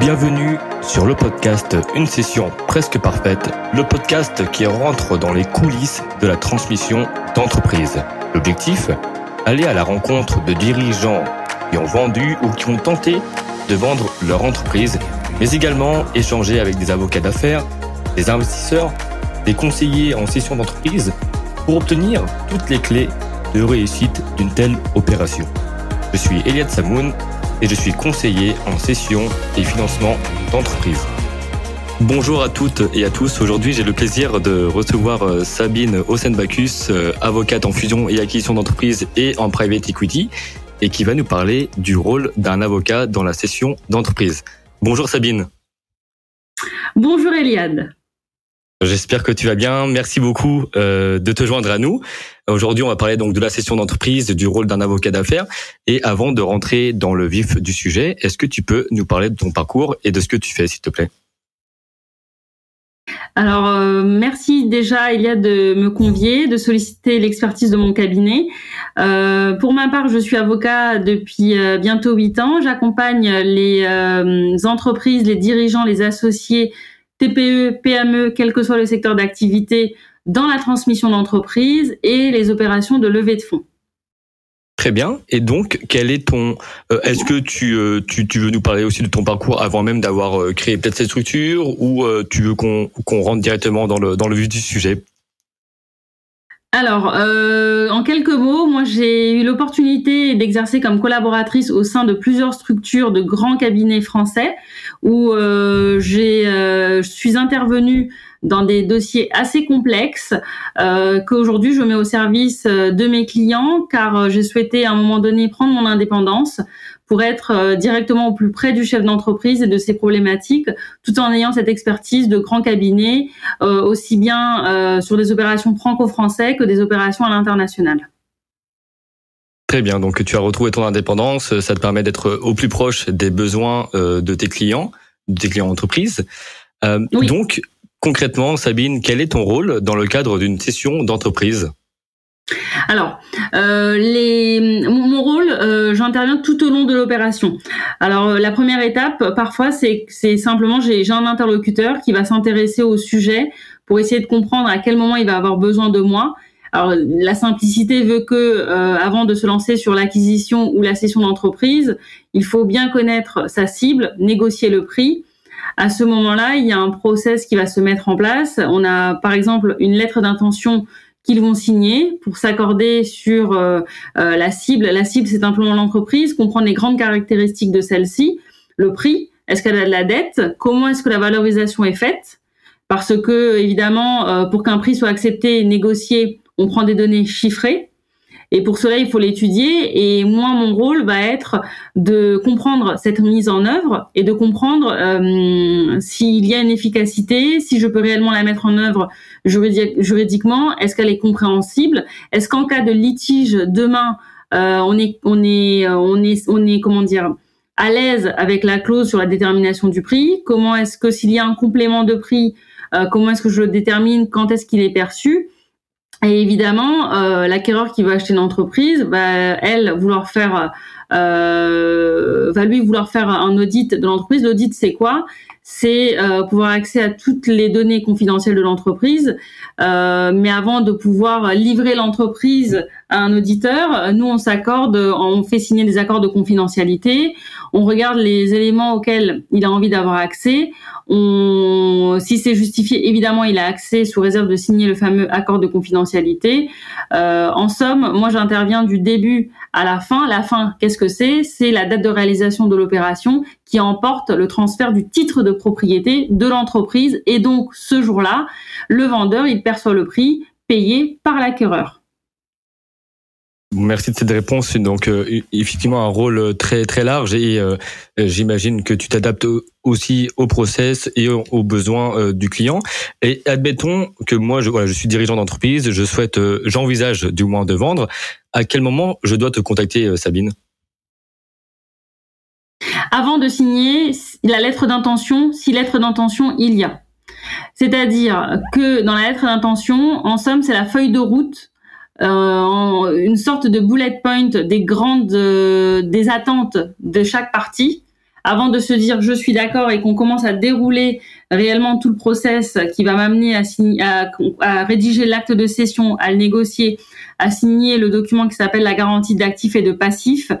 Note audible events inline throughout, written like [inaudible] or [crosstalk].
Bienvenue sur le podcast Une session presque parfaite, le podcast qui rentre dans les coulisses de la transmission d'entreprise. L'objectif Aller à la rencontre de dirigeants qui ont vendu ou qui ont tenté de vendre leur entreprise, mais également échanger avec des avocats d'affaires, des investisseurs, des conseillers en session d'entreprise pour obtenir toutes les clés de réussite d'une telle opération. Je suis Eliade Samoun et je suis conseiller en session et financement d'entreprise. Bonjour à toutes et à tous. Aujourd'hui, j'ai le plaisir de recevoir euh, Sabine Ossenbacus, euh, avocate en fusion et acquisition d'entreprise et en private equity, et qui va nous parler du rôle d'un avocat dans la session d'entreprise. Bonjour Sabine. Bonjour Eliade. J'espère que tu vas bien. Merci beaucoup euh, de te joindre à nous. Aujourd'hui, on va parler donc de la session d'entreprise, du rôle d'un avocat d'affaires. Et avant de rentrer dans le vif du sujet, est-ce que tu peux nous parler de ton parcours et de ce que tu fais, s'il te plaît? Alors, euh, merci déjà, Eliade, de me convier, de solliciter l'expertise de mon cabinet. Euh, pour ma part, je suis avocat depuis bientôt huit ans. J'accompagne les entreprises, les dirigeants, les associés TPE, PME, quel que soit le secteur d'activité, dans la transmission d'entreprise et les opérations de levée de fonds. Très bien. Et donc, quel est ton euh, Est-ce que tu, euh, tu, tu veux nous parler aussi de ton parcours avant même d'avoir euh, créé peut-être cette structure, ou tu veux qu'on qu'on rentre directement dans le dans le vif du sujet? Alors, en quelques mots, moi j'ai eu l'opportunité d'exercer comme collaboratrice au sein de plusieurs structures de grands cabinets français où euh, j'ai, euh, je suis intervenue dans des dossiers assez complexes euh, qu'aujourd'hui je mets au service euh, de mes clients car j'ai souhaité à un moment donné prendre mon indépendance pour être directement au plus près du chef d'entreprise et de ses problématiques, tout en ayant cette expertise de grands cabinets, aussi bien sur des opérations franco-français que des opérations à l'international. Très bien, donc tu as retrouvé ton indépendance, ça te permet d'être au plus proche des besoins euh, de tes clients, de tes clients entreprises. Euh, donc, concrètement, Sabine, quel est ton rôle dans le cadre d'une session d'entreprise? Alors, euh, mon, rôle, j'interviens tout au long de l'opération. Alors, la première étape, parfois, c'est simplement j'ai un interlocuteur qui va s'intéresser au sujet pour essayer de comprendre à quel moment il va avoir besoin de moi alors la simplicité veut que euh, avant de se lancer sur l'acquisition ou la cession d'entreprise, il faut bien connaître sa cible, négocier le prix. À ce moment-là, il y a un process qui va se mettre en place. On a par exemple une lettre d'intention qu'ils vont signer pour s'accorder sur euh, euh, la cible. La cible, c'est simplement l'entreprise, comprendre les grandes caractéristiques de celle-ci, le prix, est-ce qu'elle a de la dette, comment est-ce que la valorisation est faite, parce que évidemment, pour qu'un prix soit accepté et négocié, on prend des données chiffrées. Et pour cela, il faut l'étudier. Et moi, mon rôle va être de comprendre cette mise en œuvre et de comprendre euh, s'il y a une efficacité, si je peux réellement la mettre en œuvre juridiquement, est-ce qu'elle est compréhensible, est-ce qu'en cas de litige demain, euh, on est, on est, on est, on est, comment dire, à l'aise avec la clause sur la détermination du prix? Comment est-ce que s'il y a un complément de prix, euh, comment est-ce que je détermine? Quand est-ce qu'il est perçu? Et évidemment, euh, l'acquéreur qui va acheter une entreprise va, elle, vouloir faire, euh, va lui vouloir faire un audit de l'entreprise. L'audit, c'est quoi? C'est euh, pouvoir accès à toutes les données confidentielles de l'entreprise. Euh, mais avant de pouvoir livrer l'entreprise un auditeur, nous, on s'accorde, on fait signer des accords de confidentialité. On regarde les éléments auxquels il a envie d'avoir accès. On, si c'est justifié, évidemment, il a accès sous réserve de signer le fameux accord de confidentialité. Euh, en somme, moi, j'interviens du début à la fin. La fin, qu'est-ce que c'est? C'est la date de réalisation de l'opération qui emporte le transfert du titre de propriété de l'entreprise. Et donc, ce jour-là, le vendeur, il perçoit le prix payé par l'acquéreur. Merci de cette réponse. Donc euh, effectivement un rôle très très large et euh, j'imagine que tu t'adaptes aussi au process et aux, besoins euh, du client. Et admettons que moi je je suis dirigeant d'entreprise, je souhaite j'envisage du moins de vendre. À quel moment je dois te contacter Sabine? Avant de signer la lettre d'intention, si lettre d'intention il y a. C'est-à-dire que dans la lettre d'intention, en somme, c'est la feuille de route euh, une sorte de bullet point des grandes euh, des attentes de chaque partie avant de se dire je suis d'accord et qu'on commence à dérouler réellement tout le process qui va m'amener à, à, rédiger l'acte de cession, à le négocier, à signer le document qui s'appelle la garantie d'actifs et de passifs,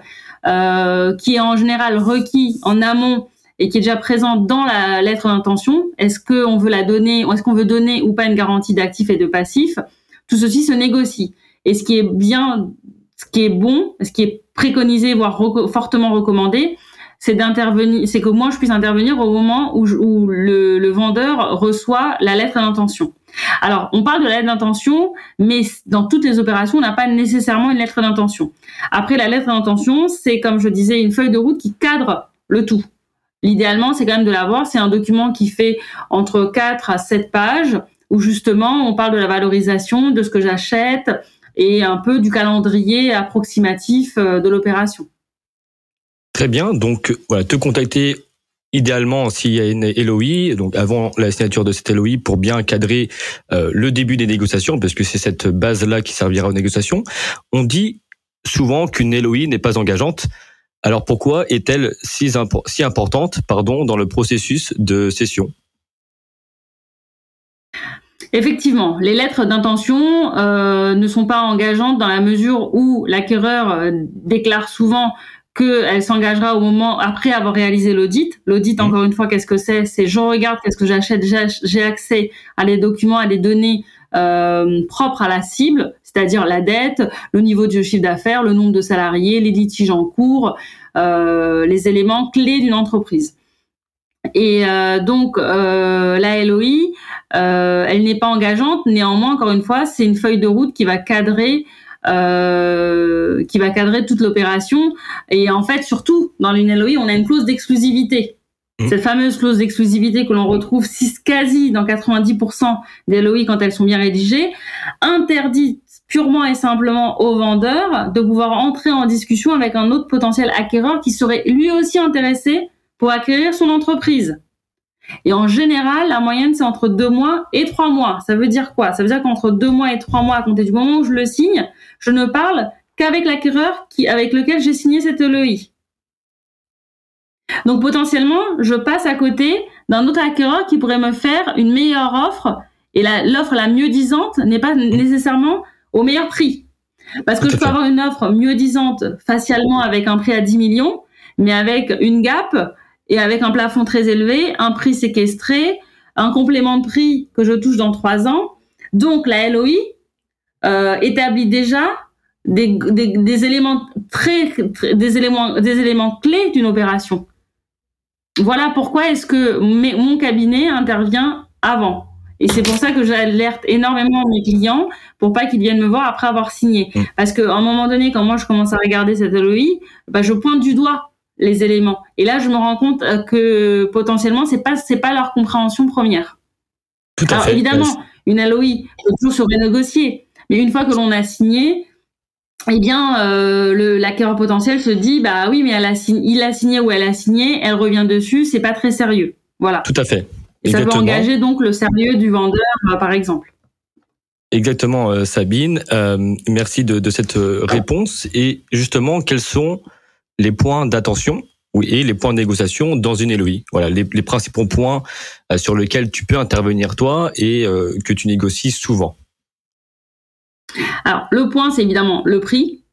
euh, qui est en général requis en amont et qui est déjà présent dans la lettre d'intention. Est-ce qu'on veut la donner, est-ce qu'on veut donner ou pas une garantie d'actifs et de passifs? Tout ceci se négocie. Et ce qui est bien, ce qui est bon, ce qui est préconisé, voire fortement recommandé, c'est d'intervenir, c'est que moi je puisse intervenir au moment où, le, le, vendeur reçoit la lettre d'intention. Alors, on parle de la lettre d'intention, mais dans toutes les opérations, on n'a pas nécessairement une lettre d'intention. Après, la lettre d'intention, c'est comme je disais, une feuille de route qui cadre le tout. L'idéalement, c'est quand même de l'avoir. C'est un document qui fait entre 4 à 7 pages où justement on parle de la valorisation, de ce que j'achète et un peu du calendrier approximatif euh, de l'opération. Très bien. Donc, voilà, te contacter idéalement s'il y a une LOI, donc avant la signature de cette LOI, pour bien cadrer euh, le début des négociations, parce que c'est cette base-là qui servira aux négociations. On dit souvent qu'une LOI n'est pas engageante. Alors pourquoi est-elle si, importante pardon, dans le processus de cession? Effectivement, les lettres d'intention euh, ne sont pas engageantes dans la mesure où l'acquéreur euh, déclare souvent qu'elle s'engagera au moment après avoir réalisé l'audit. L'audit, mmh. encore une fois, qu'est-ce que c'est? C'est je regarde qu'est-ce que j'achète, j'ai accès à des documents, à des données euh, propres à la cible, c'est-à-dire la dette, le niveau du chiffre d'affaires, le nombre de salariés, les litiges en cours, euh, les éléments clés d'une entreprise. Et euh, donc euh, la LOI, euh, elle n'est pas engageante. Néanmoins, encore une fois, c'est une feuille de route qui va cadrer euh, qui va cadrer toute l'opération. Et en fait, surtout, dans une LOI, on a une clause d'exclusivité. Mmh. Cette fameuse clause d'exclusivité que l'on retrouve quasi dans 90% des LOI quand elles sont bien rédigées, interdit purement et simplement au vendeur de pouvoir entrer en discussion avec un autre potentiel acquéreur qui serait lui aussi intéressé pour acquérir son entreprise. Et en général, la moyenne, c'est entre deux mois et trois mois. Ça veut dire quoi? Ça veut dire qu'entre deux mois et trois mois, à compter du moment où je le signe, je ne parle qu'avec l'acquéreur qui, avec lequel j'ai signé cette LOI. Donc potentiellement, je passe à côté d'un autre acquéreur qui pourrait me faire une meilleure offre. Et l'offre la, mieux disante n'est pas nécessairement au meilleur prix. Parce que je peux avoir une offre mieux disante facialement avec un prix à 10 millions, mais avec une gap et avec un plafond très élevé, un prix séquestré, un complément de prix que je touche dans trois ans. Donc la LOI euh, établit déjà des, des, éléments très, des éléments des éléments clés d'une opération. Voilà pourquoi est-ce que mon cabinet intervient avant. Et c'est pour ça que j'alerte énormément mes clients pour pas qu'ils viennent me voir après avoir signé. Mm. Parce qu'à un moment donné, quand moi je commence à regarder cette LOI, bah, je pointe du doigt les éléments. Et là, je me rends compte euh, que potentiellement, c'est pas c'est pas leur compréhension première. Tout à Alors fait. évidemment, une LOI peut toujours se renégocier, mais une fois que l'on a signé, eh bien, euh, l'acquéreur potentiel se dit, bah oui, mais elle a il a signé ou elle a signé, elle revient dessus, c'est pas très sérieux. Voilà. Tout à fait. ça peut engager donc le sérieux du vendeur, euh, par exemple. Exactement, euh, Sabine. merci de, de, cette réponse. Et justement, quels sont les points d'attention et les points de négociation dans une LOI. Voilà, les, les principaux points euh, sur lesquels tu peux intervenir toi et euh, que tu négocies souvent. Alors, le point, c'est évidemment le prix.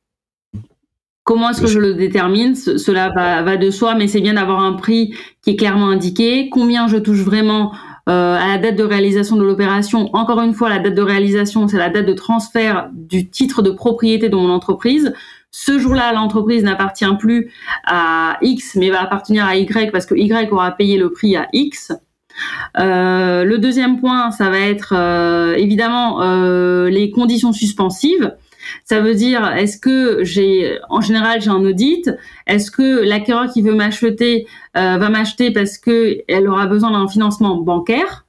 Comment est-ce que je le détermine? Cela va, va, de soi, mais c'est bien d'avoir un prix qui est clairement indiqué. Combien je touche vraiment euh, à la date de réalisation de l'opération? Encore une fois, la date de réalisation, c'est la date de transfert du titre de propriété de mon entreprise ce jour-là, l'entreprise n'appartient plus à X, mais va appartenir à Y parce que Y aura payé le prix à X. Euh, le deuxième point, ça va être euh, évidemment euh, les conditions suspensives. Ça veut dire, est-ce que j'ai, en général, j'ai un audit. Est-ce que l'acquéreur qui veut m'acheter va m'acheter parce que elle aura besoin d'un financement bancaire?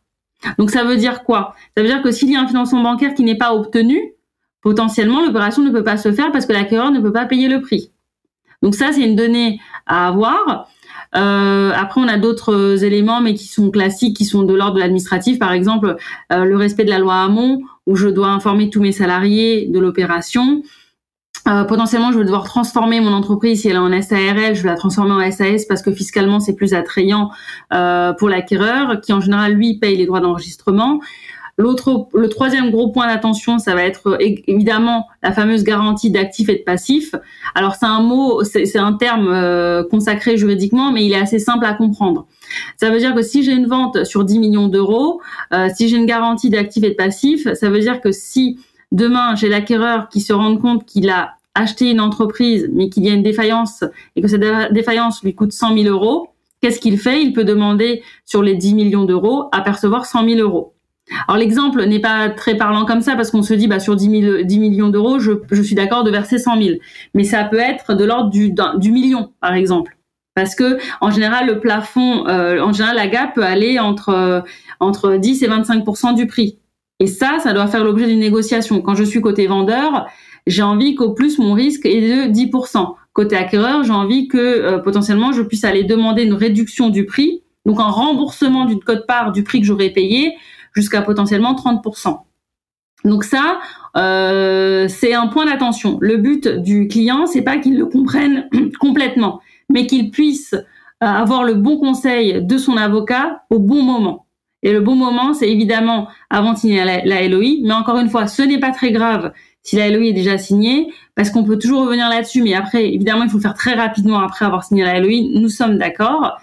Donc ça veut dire quoi? Ça veut dire que s'il y a un financement bancaire qui n'est pas obtenu, potentiellement l'opération ne peut pas se faire parce que l'acquéreur ne peut pas payer le prix. Donc ça, c'est une donnée à avoir. Euh, après, on a d'autres éléments, mais qui sont classiques, qui sont de l'ordre de l'administratif. Par exemple, euh, le respect de la loi Hamon, où je dois informer tous mes salariés de l'opération. euh, potentiellement, je vais devoir transformer mon entreprise si elle est en SARL, je vais la transformer en SAS parce que fiscalement c'est plus attrayant euh, pour l'acquéreur, qui en général lui paye les droits d'enregistrement. L'autre, le troisième gros point d'attention, ça va être évidemment la fameuse garantie d'actifs et de passifs. Alors c'est un mot, c'est un terme euh, consacré juridiquement, mais il est assez simple à comprendre. Ça veut dire que si j'ai une vente sur 10 millions d'euros, euh, si j'ai une garantie d'actifs et de passifs, ça veut dire que si demain j'ai l'acquéreur qui se rend compte qu'il a acheté une entreprise, mais qu'il y a une défaillance et que cette défaillance lui coûte 100 000 euros, qu'est-ce qu'il fait? Il peut demander sur les 10 millions d'euros à percevoir 100 000 euros. Alors l'exemple n'est pas très parlant comme ça parce qu'on se dit bah sur 10, millions d'euros, je, suis d'accord de verser 100 000. Mais ça peut être de l'ordre du, million, par exemple. Parce que en général, le plafond, euh, en général, la GAP peut aller entre, euh, entre 10 et 25% du prix. Et ça, ça doit faire l'objet d'une négociation. Quand je suis côté vendeur, j'ai envie qu'au plus mon risque est de 10% Côté acquéreur, j'ai envie que euh, potentiellement je puisse aller demander une réduction du prix, donc un remboursement d'une cote-part du prix que j'aurais payé jusqu'à potentiellement 30%. Donc ça, euh, c'est un point d'attention. Le but du client, c'est pas qu'il le comprenne [clears throat] complètement, mais qu'il puisse euh, avoir le bon conseil de son avocat au bon moment. Et le bon moment, c'est évidemment avant de signer la, la LOI, mais encore une fois, ce n'est pas très grave si la LOI est déjà signée, parce qu'on peut toujours revenir là-dessus, mais après, évidemment, il faut le faire très rapidement après avoir signé la LOI, nous sommes d'accord.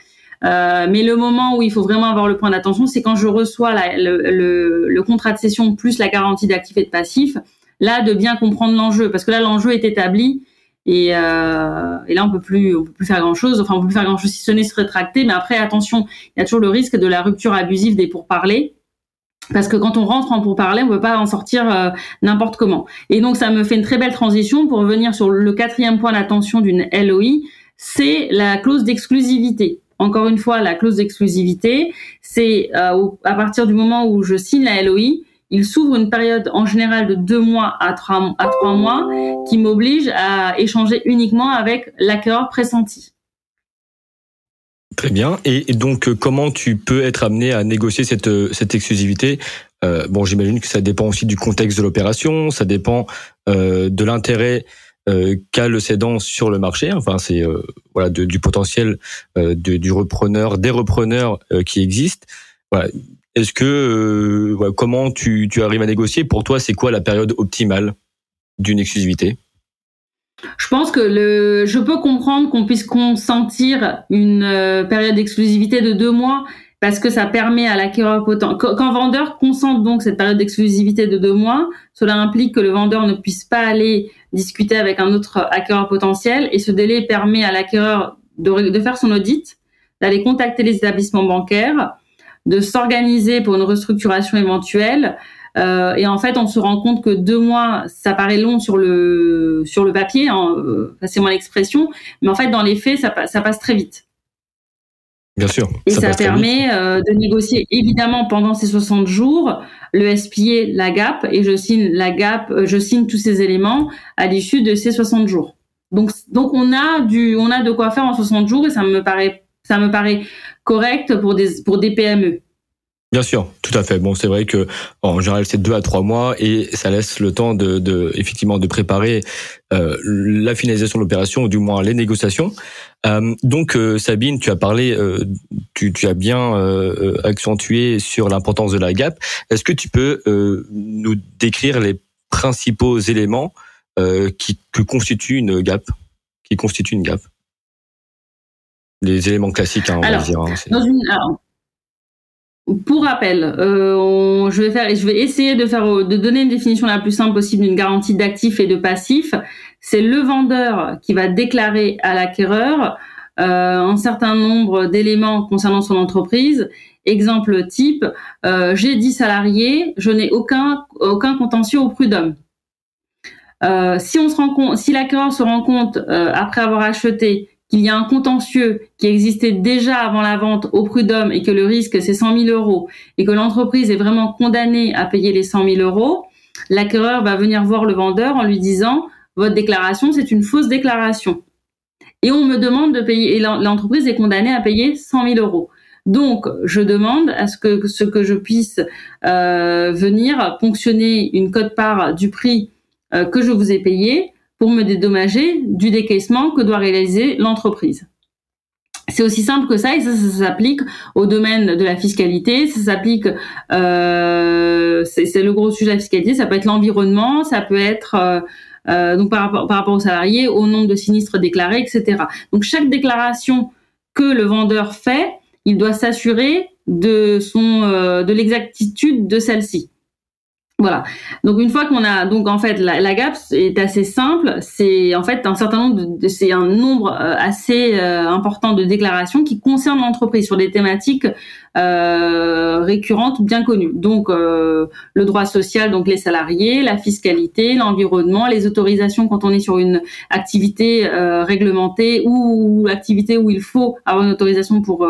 Euh, mais le moment où il faut vraiment avoir le point d'attention, c'est quand je reçois le, contrat de cession plus la garantie d'actifs et de passifs. Là, de bien comprendre l'enjeu, parce que là, l'enjeu est établi. Et, euh, et, là, on peut plus, on peut plus faire grand chose. Enfin, on peut plus faire grand chose si ce n'est se rétracter. Mais après, attention, il y a toujours le risque de la rupture abusive des pourparlers. Parce que quand on rentre en pourparlers, on ne peut pas en sortir euh, n'importe comment. Et donc, ça me fait une très belle transition pour revenir sur le quatrième point d'attention d'une LOI, c'est la clause d'exclusivité. Encore une fois, la clause d'exclusivité, c'est euh, à partir du moment où je signe la LOI, il s'ouvre une période en général de deux mois à trois, mois qui m'oblige à échanger uniquement avec l'acquéreur pressenti. Très bien. Et, donc, euh, comment tu peux être amené à négocier cette, euh, exclusivité? Bon, j'imagine que ça dépend aussi du contexte de l'opération, ça dépend de l'intérêt qu'a le cédant sur le marché. Enfin, c'est euh, voilà du potentiel euh, du repreneur, des repreneurs qui existent. Est-ce que comment tu, tu arrives à négocier? Pour toi, c'est quoi la période optimale d'une exclusivité? Je pense que le, je peux comprendre qu'on puisse consentir une période d'exclusivité de deux mois parce que ça permet à l'acquéreur potentiel. Quand vendeur consente donc cette période d'exclusivité de deux mois, cela implique que le vendeur ne puisse pas aller discuter avec un autre acquéreur potentiel et ce délai permet à l'acquéreur de, faire son audit, d'aller contacter les établissements bancaires, de s'organiser pour une restructuration éventuelle. Euh, et en fait, on se rend compte que deux mois, ça paraît long sur le sur le papier, hein, euh, c'est moi l'expression, mais en fait, dans les faits, ça passe très vite. Bien sûr. Et ça, permet euh, de négocier évidemment pendant ces 60 jours le SPA, la GAP, et je signe la GAP, euh, je signe tous ces éléments à l'issue de ces 60 jours. Donc, donc on a du, on a de quoi faire en 60 jours et ça me paraît, ça me paraît correct pour des, pour des PME. Bien sûr, tout à fait. Bon, c'est vrai que en général c'est deux à trois mois et ça laisse le temps de, de effectivement de préparer euh, la finalisation de l'opération ou du moins les négociations. Euh, donc euh, Sabine, tu as parlé, euh, tu, tu, as bien euh, accentué sur l'importance de la gap. Est-ce que tu peux nous décrire les principaux éléments qui que constituent une gap, qui constituent une gap? Les éléments classiques, hein, on va dire. Hein, dans une, pour rappel, euh, je vais faire, je vais essayer de faire, de donner une définition la plus simple possible d'une garantie d'actifs et de passifs. C'est le vendeur qui va déclarer à l'acquéreur euh, un certain nombre d'éléments concernant son entreprise. Exemple type, euh, j'ai 10 salariés, je n'ai aucun aucun contentieux au prud'homme. si on se rend compte, si l'acquéreur se rend compte après avoir acheté qu'il y a un contentieux qui existait déjà avant la vente au prud'homme et que le risque c'est 100 000 euros et que l'entreprise est vraiment condamnée à payer les 100 000 euros, l'acquéreur va venir voir le vendeur en lui disant votre déclaration c'est une fausse déclaration et on me demande de payer et l'entreprise est condamnée à payer 100 000 euros. Donc, je demande à ce que ce que je puisse euh, venir ponctionner une cote-part du prix euh, que je vous ai payé pour me dédommager du décaissement que doit réaliser l'entreprise. C'est aussi simple que ça et ça, s'applique au domaine de la fiscalité, ça s'applique, euh, c'est le gros sujet de la fiscalité, ça peut être l'environnement, ça peut être euh, euh, donc par rapport, par aux salariés, au nombre de sinistres déclarés, etc. Donc chaque déclaration que le vendeur fait, il doit s'assurer de son euh, de l'exactitude de celle-ci. Voilà. Donc une fois qu'on a donc en fait la, GAP est assez simple, c'est en fait un certain nombre de, c'est un nombre euh, assez euh, important de déclarations qui concernent l'entreprise sur des thématiques euh, récurrentes bien connues. Donc le droit social, donc les salariés, la fiscalité, l'environnement, les autorisations quand on est sur une activité réglementée ou, ou activité où il faut avoir une autorisation pour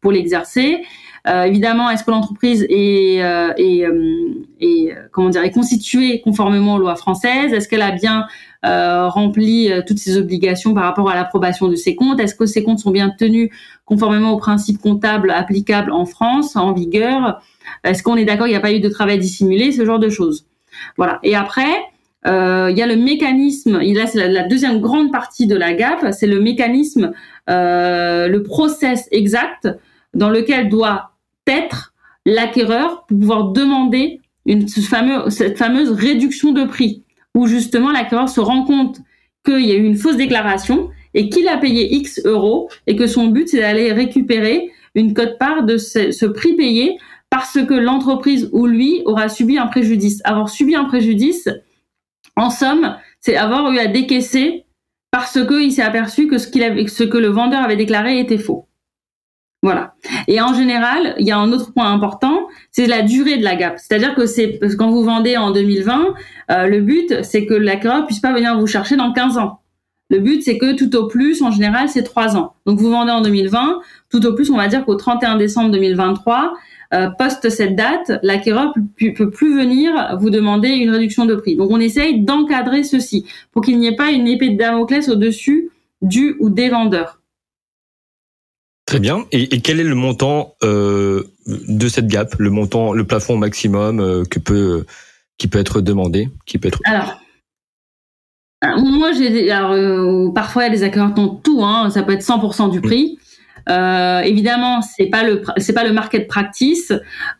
pour l'exercer. Euh, évidemment, est-ce que l'entreprise est, euh, est, euh, est, comment dire, est constituée conformément aux lois françaises? Est-ce qu'elle a bien rempli toutes ses obligations par rapport à l'approbation de ses comptes? Est-ce que ses comptes sont bien tenus conformément aux principes comptables applicables en France, en vigueur? Est-ce qu'on est d'accord qu'il n'y a pas eu de travail dissimulé? Ce genre de choses. Voilà. Et après, il y a le mécanisme, là c'est la, la, deuxième grande partie de la GAP, c'est le mécanisme, euh, le process exact dans lequel doit être l'acquéreur pour pouvoir demander cette fameuse réduction de prix, où justement l'acquéreur se rend compte qu'il y a eu une fausse déclaration et qu'il a payé X euros et que son but c'est d'aller récupérer une cote-part de ce, prix payé parce que l'entreprise ou lui aura subi un préjudice. Avoir subi un préjudice, en somme, c'est avoir eu à décaisser parce qu'il s'est aperçu que ce que le vendeur avait déclaré était faux. Voilà. Et en général, il y a un autre point important, c'est la durée de la gap. C'est-à-dire que c'est quand vous vendez en 2020, euh, le but c'est que l'acquéreur puisse pas venir vous chercher dans 15 ans. Le but c'est que tout au plus, en général, c'est 3 ans. Donc vous vendez en 2020, tout au plus, on va dire qu'au 31 décembre 2023, euh, post cette date, l'acquéreur peut plus venir vous demander une réduction de prix. Donc on essaye d'encadrer ceci pour qu'il n'y ait pas une épée de Damoclès au-dessus du ou des vendeurs. Très bien. Et, et, quel est le montant euh, de cette gap, le montant, le plafond maximum euh, que peut, qui peut être demandé, qui peut être. Alors, moi, j'ai, alors, euh, parfois, les acquéreurs tentent tout. Hein, ça peut être 100% du prix. Euh, évidemment, c'est pas le c'est pas le market practice.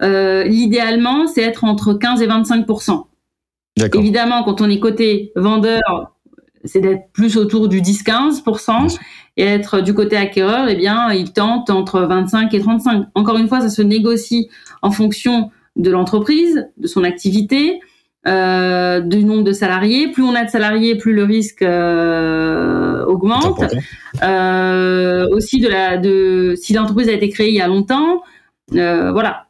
Euh, L'idéalement, c'est être entre 15 et 25% Évidemment, quand on est côté vendeur, c'est d'être plus autour du 10-15% et être du côté acquéreur, eh bien, il tente entre 25 et 35. Encore une fois, ça se négocie en fonction de l'entreprise, de son activité, euh, du nombre de salariés. Plus on a de salariés, plus le risque euh, augmente. Euh, aussi de la de si l'entreprise a été créée il y a longtemps, voilà.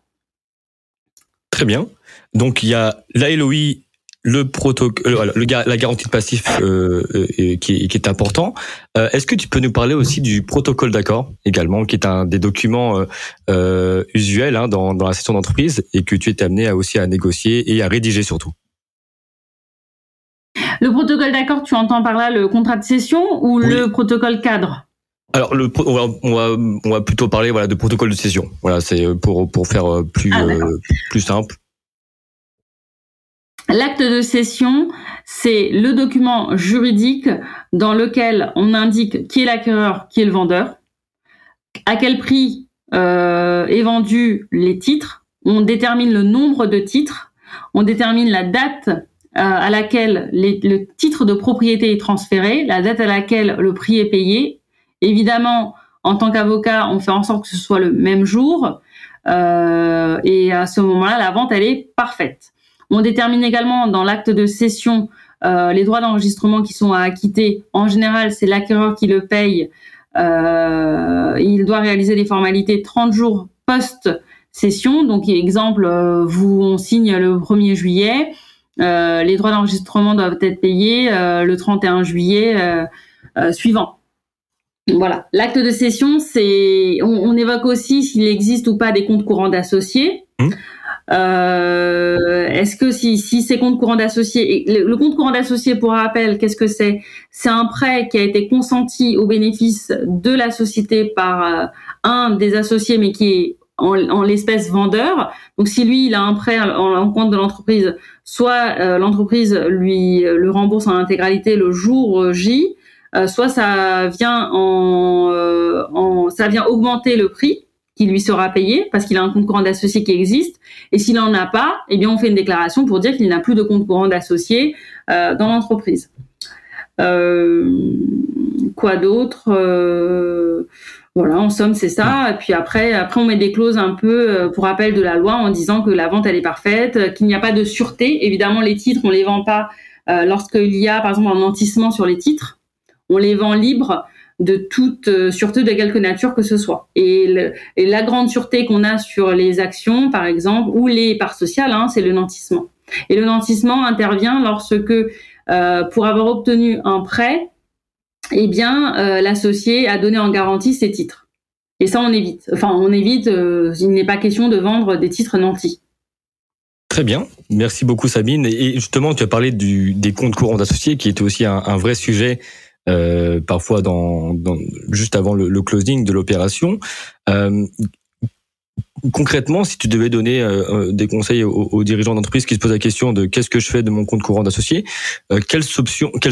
Très bien. Donc il y a la LOI le protocole, euh, le, la garantie de passif euh, euh, qui, qui, est important. Euh, Est-ce que tu peux nous parler aussi du protocole d'accord également, qui est un des documents euh, usuels hein, dans, dans, la session d'entreprise et que tu es amené à, aussi à négocier et à rédiger surtout? Le protocole d'accord, tu entends par là le contrat de session ou oui. le protocole cadre? Alors, le, on, va, on, va, on va plutôt parler voilà de protocole de session. Voilà, c'est pour pour faire plus ah, plus simple. L'acte de cession, c'est le document juridique dans lequel on indique qui est l'acquéreur, qui est le vendeur, à quel prix euh, est vendu les titres, on détermine le nombre de titres, on détermine la date euh, à laquelle le titre de propriété est transféré, la date à laquelle le prix est payé. Évidemment, en tant qu'avocat, on fait en sorte que ce soit le même jour. Euh, et à ce moment-là, la vente, elle est parfaite. On détermine également dans l'acte de cession euh, les droits d'enregistrement qui sont à acquitter. En général, c'est l'acquéreur qui le paye. Euh, il doit réaliser les formalités 30 jours post-cession. Donc, exemple, euh, vous, on signe le 1er juillet. Les droits d'enregistrement doivent être payés le 31 juillet suivant. Voilà. L'acte de cession, c'est, on, on, évoque aussi s'il existe ou pas des comptes courants d'associés. Mmh. Euh, Est-ce que si, si ces comptes courants d'associés, le, compte courant d'associés, pour rappel, qu'est-ce que c'est? C'est un prêt qui a été consenti au bénéfice de la société par euh, un des associés, mais qui est en, l'espèce vendeur. Donc si lui il a un prêt en, compte de l'entreprise, soit euh, l'entreprise lui le rembourse en intégralité le jour J, soit ça vient en, en ça vient augmenter le prix lui sera payé parce qu'il a un compte courant d'associé qui existe. Et s'il n'en a pas, eh bien on fait une déclaration pour dire qu'il n'a plus de compte courant d'associé dans l'entreprise. quoi d'autre voilà, en somme, c'est ça. Et puis après, après, on met des clauses un peu euh, pour rappel de la loi en disant que la vente, elle est parfaite, euh, qu'il n'y a pas de sûreté. Évidemment, les titres, on les vend pas euh, lorsqu'il y a, par exemple, un nantissement sur les titres. On les vend libres de toute sûreté de quelque nature que ce soit. Et, la grande sûreté qu'on a sur les actions, par exemple, ou les parts sociales, hein, c'est le nantissement. Et le nantissement intervient lorsque, pour avoir obtenu un prêt, eh bien, euh, l'associé a donné en garantie ses titres. Et ça, on évite. Enfin, on évite, euh, il n'est pas question de vendre des titres nantis. Très bien, merci beaucoup Sabine. Et justement, tu as parlé des comptes courants d'associés, qui était aussi un, vrai sujet euh, parfois juste avant le, closing de l'opération concrètement, si tu devais donner euh, euh, des conseils aux, dirigeants d'entreprise qui se posent la question de qu'est-ce que je fais de mon compte courant d'associé, euh, quelles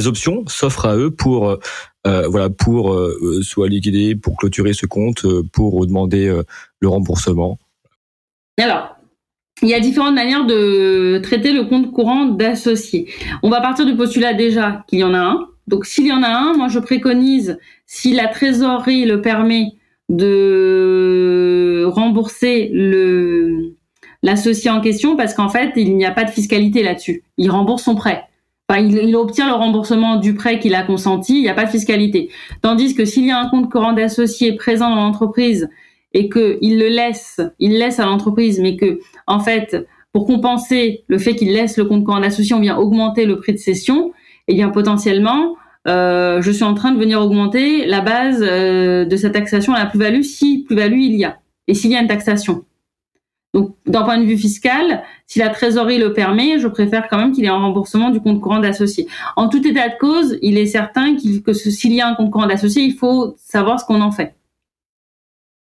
options, s'offrent à eux pour voilà pour soit liquider, pour clôturer ce compte, pour demander le remboursement? Alors, il y a différentes manières de traiter le compte courant d'associé. On va partir du postulat déjà qu'il y en a un. Donc, s'il y en a un, moi je préconise, si la trésorerie le permet, de rembourser le l'associé en question parce qu'en fait, il n'y a pas de fiscalité là-dessus. Il rembourse son prêt. Il, obtient le remboursement du prêt qu'il a consenti, il n'y a pas de fiscalité. Tandis que s'il y a un compte courant d'associé présent dans l'entreprise et que il le laisse, il laisse à l'entreprise, mais que en fait, pour compenser le fait qu'il laisse le compte courant d'associé, on vient augmenter le prix de cession, eh bien potentiellement, euh, je suis en train de venir augmenter la base euh, de cette taxation à la plus-value si plus-value il y a et s'il y a une taxation. Donc, d'un point de vue fiscal, si la trésorerie le permet, je préfère quand même qu'il ait un remboursement du compte courant d'associé. En tout état de cause, il est certain que s'il y a un compte courant d'associé, il faut savoir ce qu'on en fait.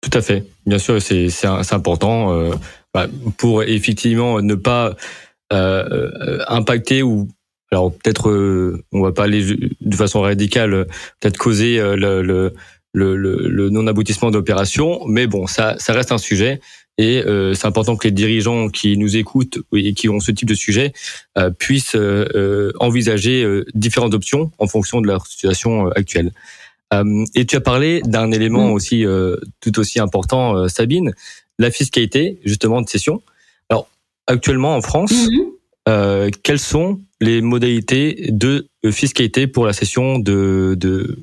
Tout à fait. Bien sûr, c'est important euh, bah, pour effectivement ne pas impacter ou alors peut-être euh, on va pas aller de façon radicale, peut-être causer euh, le, le, le, le non-aboutissement d'opération, mais bon, ça, ça reste un sujet et euh, c'est important que les dirigeants qui nous écoutent et qui ont ce type de sujet euh, puissent euh, envisager différentes options en fonction de leur situation actuelle. et tu as parlé d'un élément aussi tout aussi important, Sabine, la fiscalité justement de cession. Alors actuellement en France, mm-hmm. quelles sont les modalités de fiscalité pour la cession de, de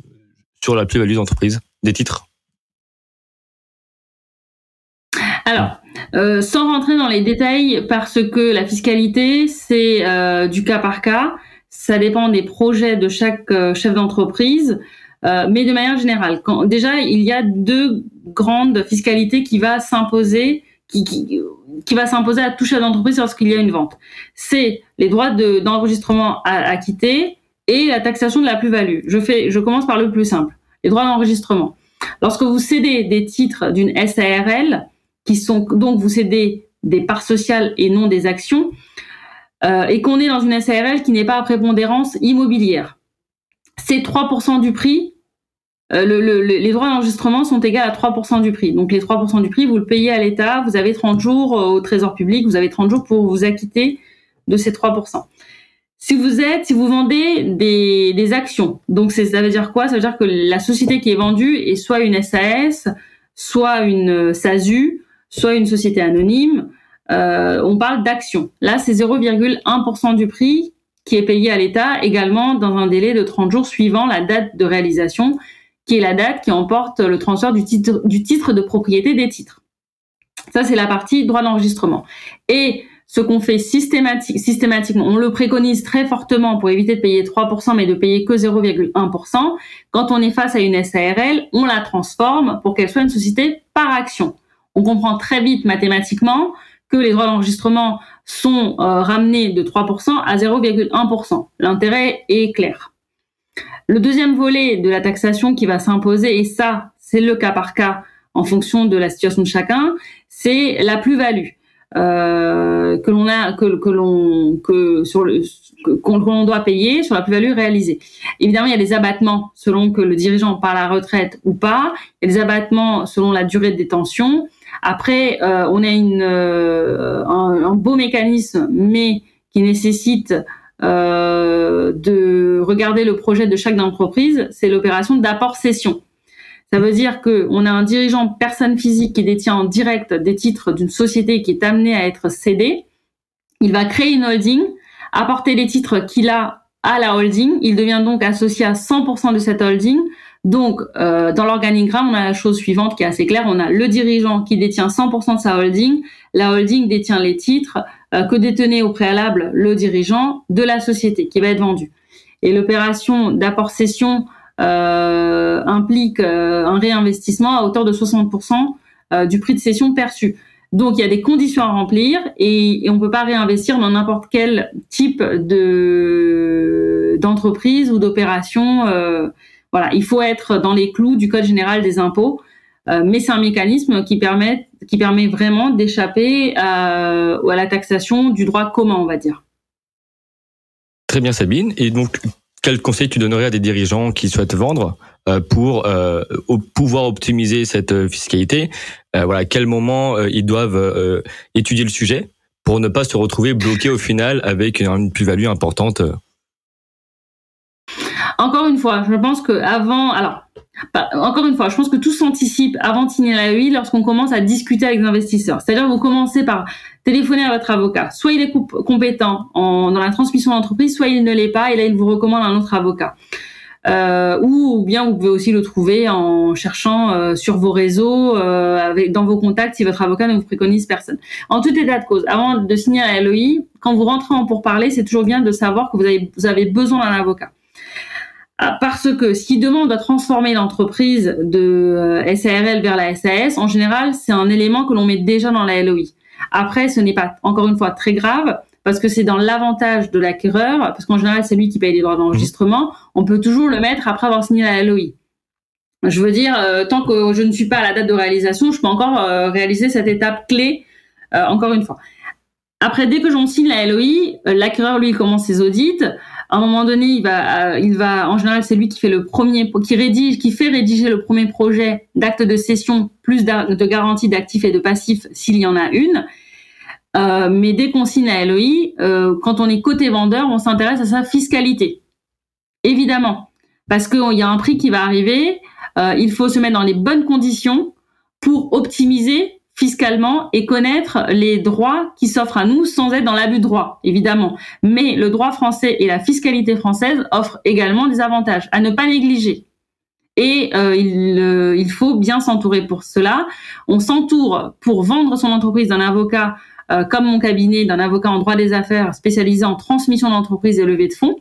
sur la plus-value d'entreprise des titres? Alors, euh, sans rentrer dans les détails, parce que la fiscalité, c'est euh, du cas par cas, ça dépend des projets de chaque euh, chef d'entreprise, mais de manière générale, quand, déjà, il y a deux grandes fiscalités qui va s'imposer, qui, va s'imposer à tout chef d'entreprise lorsqu'il y a une vente. C'est les droits d'enregistrement à acquittés et la taxation de la plus-value. Je commence par le plus simple, les droits d'enregistrement. Lorsque vous cédez des titres d'une SARL, qui sont donc vous cédez des parts sociales et non des actions, euh, et qu'on est dans une SARL qui n'est pas à prépondérance immobilière, c'est 3% du prix euh, le, les droits d'enregistrement sont égaux à 3% du prix. Donc les 3% du prix, vous le payez à l'État, vous avez 30 jours euh, au Trésor public, vous avez 30 jours pour vous acquitter de ces 3%. Si vous êtes, si vous vendez des, actions, donc ça veut dire quoi? Ça veut dire que la société qui est vendue est soit une SAS, soit une SASU, soit une société anonyme. Euh, on parle d'actions. Là, c'est 0,1% du prix qui est payé à l'État, également dans un délai de 30 jours suivant la date de réalisation qui est la date qui emporte le transfert du titre, du titre de propriété des titres. Ça, c'est la partie droit d'enregistrement. Et ce qu'on fait systématique, systématiquement, on le préconise très fortement pour éviter de payer 3%, mais de payer que 0,1%. Quand on est face à une SARL, on la transforme pour qu'elle soit une société par action. On comprend très vite mathématiquement que les droits d'enregistrement sont euh, ramenés de 3% à 0,1%. L'intérêt est clair. Le deuxième volet de la taxation qui va s'imposer, et ça, c'est le cas par cas en fonction de la situation de chacun, c'est la plus-value. Que l'on doit payer sur la plus-value réalisée. Évidemment, il y a des abattements selon que le dirigeant part à la retraite ou pas. Il y a des abattements selon la durée de détention. Après, euh, on a euh, un, beau mécanisme, mais qui nécessite euh, de regarder le projet de chaque entreprise, c'est l'opération d'apport-cession. Ça veut dire qu'on a un dirigeant personne physique qui détient en direct des titres d'une société qui est amenée à être cédée. Il va créer une holding, apporter les titres qu'il a à la holding. Il devient donc associé à 100% de cette holding. Donc, euh, dans l'organigramme, on a la chose suivante qui est assez claire. On a le dirigeant qui détient 100% de sa holding. La holding détient les titres euh, que détenait au préalable le dirigeant de la société qui va être vendue. Et l'opération d'apport-cession euh, implique un réinvestissement à hauteur de 60% du prix de cession perçu. Donc il y a des conditions à remplir et, on ne peut pas réinvestir dans n'importe quel type de d'entreprise ou d'opération. Euh, voilà, il faut être dans les clous du code général des impôts, euh, mais c'est un mécanisme qui permet qui permet vraiment d'échapper à, à la taxation du droit commun, on va dire. Très bien Sabine. Et donc quel conseil tu donnerais à des dirigeants qui souhaitent vendre euh, pour euh, pouvoir optimiser cette euh, fiscalité? Voilà, à quel moment ils doivent étudier le sujet pour ne pas se retrouver bloqués au final avec une plus-value importante Encore une fois, je pense que avant, alors encore une fois, je pense que tout s'anticipe avant de signer la lorsqu'on commence à discuter avec les investisseurs. C'est-à-dire vous commencez par téléphoner à votre avocat. Soit il est compétent en, dans la transmission d'entreprise, soit il ne l'est pas, et là il vous recommande un autre avocat. Euh, ou bien vous pouvez aussi le trouver en cherchant euh, sur vos réseaux, euh, avec, dans vos contacts, si votre avocat ne vous préconise personne. En tout état de cause, avant de signer la LOI, quand vous rentrez en pourparler, c'est toujours bien de savoir que vous avez, vous avez besoin d'un avocat. Ah, parce que si demande à transformer l'entreprise de euh, SARL vers la SAS, en général, c'est un élément que l'on met déjà dans la LOI. Après, ce n'est pas, encore une fois, très grave, parce que c'est dans l'avantage de l'acquéreur, parce qu'en général, c'est lui qui paye les droits d'enregistrement, on peut toujours le mettre après avoir signé la LOI. Je veux dire, euh, tant que je ne suis pas à la date de réalisation, je peux encore euh, réaliser cette étape clé, encore une fois. Après, dès que j'en signe la LOI, l'acquéreur, lui, commence ses audits à un moment donné, euh, il va, en général, c'est lui qui fait le premier, qui rédige, qui fait rédiger le premier projet d'acte de cession, plus de garantie d'actifs et de passifs s'il y en a une. Euh, mais dès qu'on signe la LOI, euh, quand on est côté vendeur, on s'intéresse à sa fiscalité. Évidemment, parce qu'il y a un prix qui va arriver, il faut se mettre dans les bonnes conditions pour optimiser fiscalement et connaître les droits qui s'offrent à nous sans être dans l'abus de droit, évidemment. Mais le droit français et la fiscalité française offrent également des avantages à ne pas négliger. Et euh, il, euh, il, faut bien s'entourer pour cela. On s'entoure pour vendre son entreprise d'un avocat euh, comme mon cabinet, d'un avocat en droit des affaires spécialisé en transmission d'entreprise et levée de fonds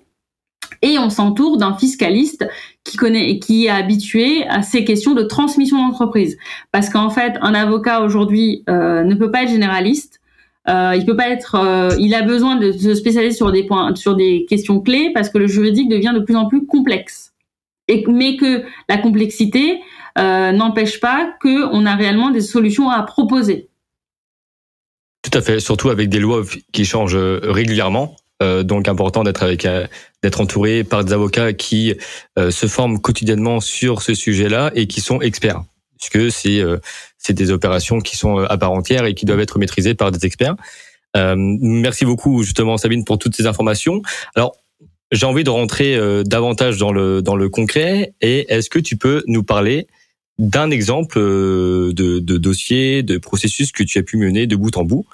et on s'entoure d'un fiscaliste qui connaît et qui est habitué à ces questions de transmission d'entreprise. Parce qu'en fait, un avocat aujourd'hui euh, ne peut pas être généraliste. Euh, il peut pas être. Euh, il a besoin de se spécialiser sur des points, sur des questions clés, parce que le juridique devient de plus en plus complexe. Et mais que la complexité n'empêche pas qu'on a réellement des solutions à proposer. Tout à fait, surtout avec des lois qui changent régulièrement. Euh, donc important d'être avec euh, d'être entouré par des avocats qui euh, se forment quotidiennement sur ce sujet-là et qui sont experts puisque c'est c'est des opérations qui sont à part entière et qui doivent être maîtrisées par des experts. merci beaucoup justement Sabine pour toutes ces informations. Alors j'ai envie de rentrer davantage dans le dans le concret et est-ce que tu peux nous parler d'un exemple de, dossier, de processus que tu as pu mener de bout en bout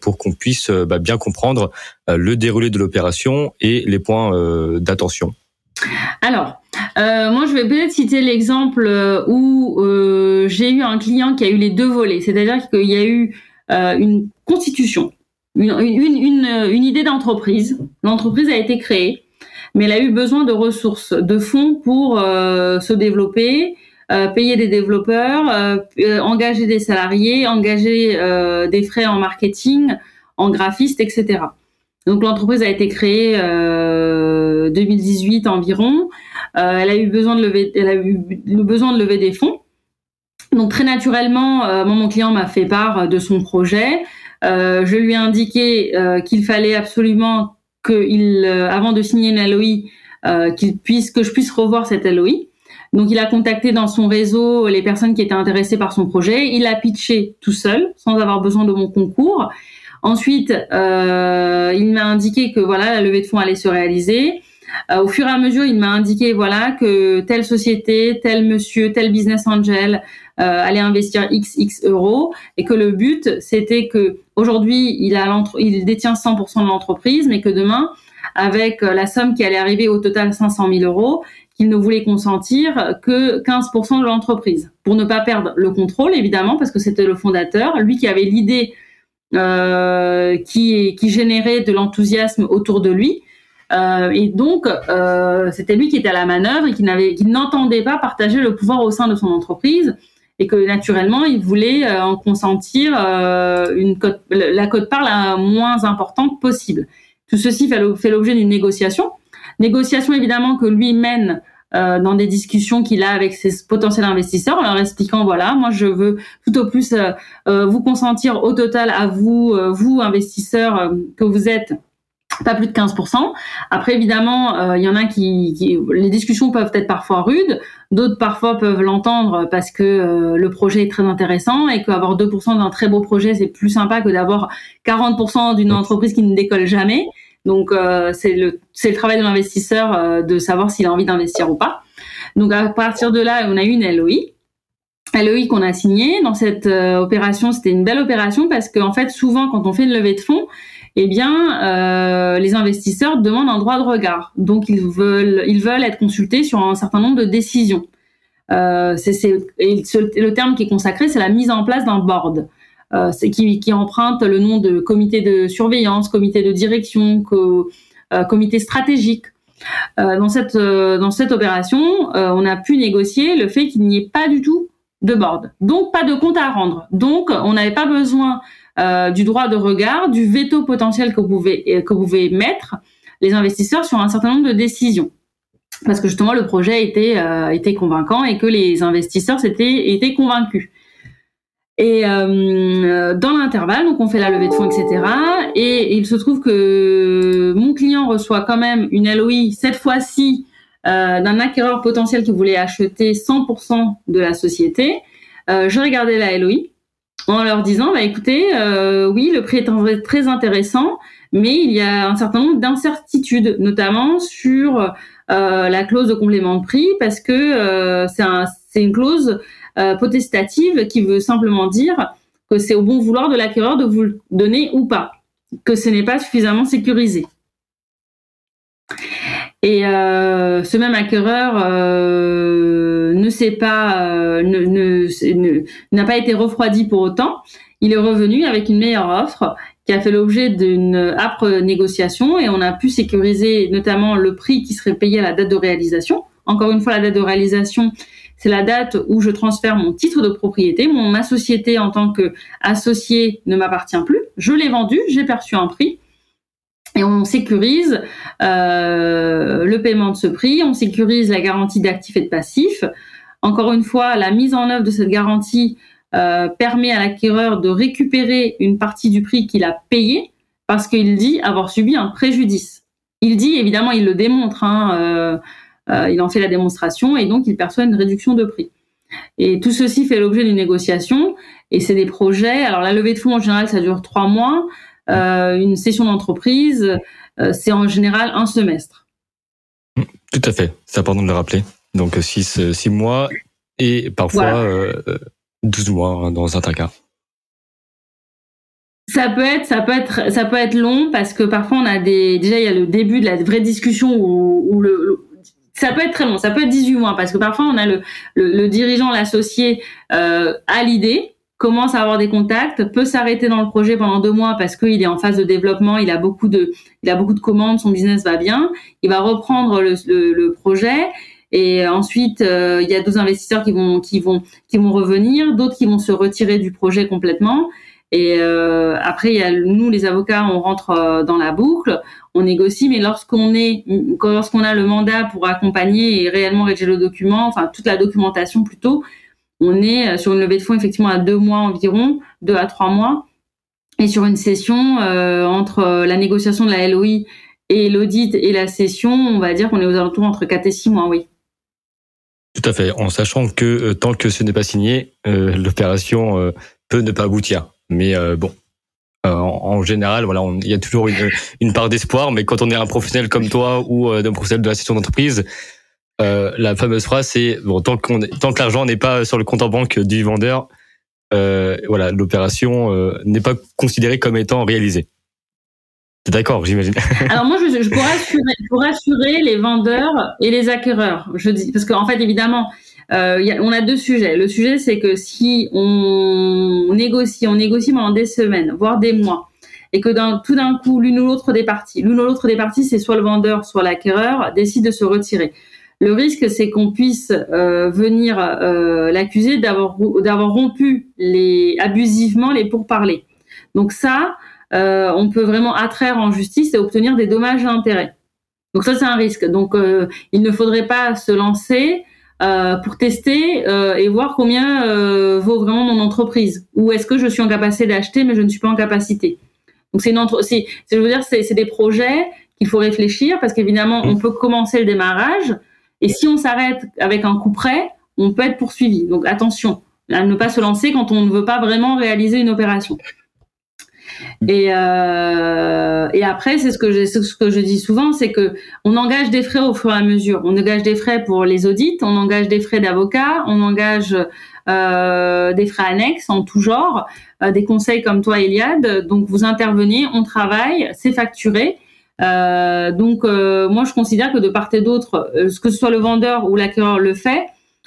pour qu'on puisse euh, bah, bien comprendre euh, le déroulé de l'opération et les points d'attention. Alors, moi, je vais peut-être citer l'exemple où j'ai eu un client qui a eu les deux volets, c'est-à-dire qu'il y a eu une constitution, une idée d'entreprise. L'entreprise a été créée, mais elle a eu besoin de ressources, de fonds pour se développer, euh, payer des développeurs, euh, euh, engager des salariés, engager des frais en marketing, en graphiste, etc. Donc l'entreprise a été créée euh, 2018 environ. elle a eu besoin de lever, elle a eu besoin de lever des fonds. Donc très naturellement, mon client m'a fait part de son projet. je lui ai indiqué qu'il fallait absolument que avant de signer une LOI, qu'il puisse que je puisse revoir cette LOI. Donc il a contacté dans son réseau les personnes qui étaient intéressées par son projet. Il a pitché tout seul, sans avoir besoin de mon concours. Ensuite, euh, il m'a indiqué que voilà la levée de fonds allait se réaliser. Euh, au fur et à mesure, il m'a indiqué voilà que telle société, tel monsieur, tel business angel euh, allait investir x euros et que le but c'était que aujourd'hui il a il détient 100% de l'entreprise, mais que demain avec la somme qui allait arriver au total 500 000 euros, qu'il ne voulait consentir que 15% de l'entreprise pour ne pas perdre le contrôle évidemment parce que c'était le fondateur, lui qui avait l'idée euh, qui, qui générait de l'enthousiasme autour de lui. Euh, et donc, euh, c'était lui qui était à la manœuvre et qui n'avait, qui n'entendait pas partager le pouvoir au sein de son entreprise et que naturellement, il voulait en consentir une cote, la cote-part la moins importante possible. Tout ceci fait l'objet d'une négociation Négociation évidemment que lui mène euh, dans des discussions qu'il a avec ses potentiels investisseurs en leur expliquant voilà moi je veux tout au plus euh, euh, vous consentir au total à vous vous investisseurs que vous êtes pas plus de 15%. Après, évidemment, il y en a qui, qui, les discussions peuvent être parfois rudes, d'autres parfois peuvent l'entendre parce que le projet est très intéressant et qu'avoir 2% d'un très beau projet, c'est plus sympa que d'avoir 40% d'une entreprise qui ne décolle jamais. Donc euh, c'est le le travail de l'investisseur euh, de savoir s'il a envie d'investir ou pas. Donc à partir de là, on a eu une LOI. LOI qu'on a signée. Dans cette euh, opération, c'était une belle opération parce qu'en fait, souvent, quand on fait une levée de fonds, eh bien, les investisseurs demandent un droit de regard. Donc, ils veulent, ils veulent être consultés sur un certain nombre de décisions. le terme qui est consacré, c'est la mise en place d'un board. Euh, qui, qui emprunte le nom de comité de surveillance, comité de direction, euh, comité stratégique. Euh, dans cette opération, on a pu négocier le fait qu'il n'y ait pas du tout de board, donc pas de compte à rendre. Donc on n'avait pas besoin du droit de regard, du veto potentiel que vous mettre les investisseurs sur un certain nombre de décisions parce que justement le projet était convaincant et que les investisseurs étaient convaincus. Et euh, dans l'intervalle, donc on fait la levée de fonds, etc. Et, il se trouve que mon client reçoit quand même une LOI, cette fois-ci, euh, d'un acquéreur potentiel qui voulait acheter 100% de la société. Euh, je regardais la LOI en leur disant, bah, écoutez, euh, oui, le prix est très intéressant, mais il y a un certain nombre d'incertitudes, notamment sur euh, la clause de complément de prix, parce que euh, c'est une clause potestative qui veut simplement dire que c'est au bon vouloir de l'acquéreur de vous le donner ou pas, que ce n'est pas suffisamment sécurisé. Et euh, ce même acquéreur euh, ne sait pas, n'a pas été refroidi pour autant. Il est revenu avec une meilleure offre qui a fait l'objet d'une âpre négociation et on a pu sécuriser notamment le prix qui serait payé à la date de réalisation. Encore une fois, la date de réalisation, c'est la date où je transfère mon titre de propriété. Mon, ma société en tant qu'associé ne m'appartient plus. Je l'ai vendu, j'ai perçu un prix. Et on sécurise euh, le paiement de ce prix, on sécurise la garantie d'actifs et de passifs. Encore une fois, la mise en œuvre de cette garantie euh, permet à l'acquéreur de récupérer une partie du prix qu'il a payé parce qu'il dit avoir subi un préjudice. Il dit, évidemment, il le démontre, hein, euh, il en fait la démonstration et donc il perçoit une réduction de prix. Et tout ceci fait l'objet d'une négociation et c'est des projets. Alors la levée de fonds en général ça dure trois mois. Euh, une session d'entreprise euh, c'est en général un semestre. Tout à fait, c'est important de le rappeler. Donc six, six mois et parfois 12 mois hein, dans certains cas. Ça peut être, ça peut être, ça peut être long parce que parfois on a des, déjà il y a le début de la vraie discussion où, où le, ça peut être très long, ça peut être 18 mois, parce que parfois on a le, le, dirigeant, l'associé euh, à l'idée, commence à avoir des contacts, peut s'arrêter dans le projet pendant deux mois parce qu'il est en phase de développement, il a beaucoup de, il a beaucoup de commandes, son business va bien, il va reprendre le, le, projet et ensuite euh, il y a deux investisseurs qui vont, qui vont, qui vont revenir, d'autres qui vont se retirer du projet complètement. Et euh, après, il y a, nous, les avocats, on rentre euh, dans la boucle, on négocie, mais lorsqu'on a le mandat pour accompagner et réellement rédiger le document, enfin toute la documentation plutôt, on est sur une levée de fonds effectivement à deux mois environ, deux à trois mois, et sur une session entre la négociation de la LOI et l'audit et la session, on va dire qu'on est aux alentours entre quatre et six mois, oui. Tout à fait, en sachant que tant que ce n'est pas signé, l'opération peut ne pas aboutir. Mais bon, euh, en, général, voilà, il y a toujours une, part d'espoir, mais quand on est un professionnel comme toi ou euh, un professionnel de la session d'entreprise, euh, la fameuse phrase c'est bon tant que l'argent n'est pas sur le compte en banque du vendeur, voilà, l'opération n'est pas considérée comme étant réalisée. T'es d'accord, j'imagine? [laughs] Alors moi, je, je pourrais, assurer, les vendeurs et les acquéreurs. Je dis parce qu'en fait, évidemment, euh, on a deux sujets. Le sujet, c'est que si on négocie, on négocie pendant des semaines, voire des mois, et que tout d'un coup, l'une ou l'autre des parties, l'une ou l'autre des parties, c'est soit le vendeur, soit l'acquéreur, décide de se retirer. Le risque, c'est qu'on puisse euh, venir euh, l'accuser d'avoir rompu abusivement les pourparlers. Donc ça, on peut vraiment attraire en justice et obtenir des dommages et intérêts. Donc ça, c'est un risque. Donc il ne faudrait pas se lancer euh, pour tester euh, et voir combien euh, vaut vraiment mon entreprise. Ou est-ce que je suis en capacité d'acheter, mais je ne suis pas en capacité. Donc c'est une entre, c'est, je veux dire, c'est, des projets qu'il faut réfléchir parce qu'évidemment, on peut commencer le démarrage et si on s'arrête avec un coup près, on peut être poursuivi. Donc attention à ne pas se lancer quand on ne veut pas vraiment réaliser une opération. Et, euh, et après, c'est ce que je, dis souvent, c'est que on engage des frais au fur et à mesure. On engage des frais pour les audits, on engage des frais d'avocat, on engage euh, des frais annexes en tout genre, euh, des conseils comme toi, Eliade. Donc vous intervenez, on travaille, c'est facturé. Donc moi, je considère que de part et d'autre, que ce soit le vendeur ou l'acquéreur le fait,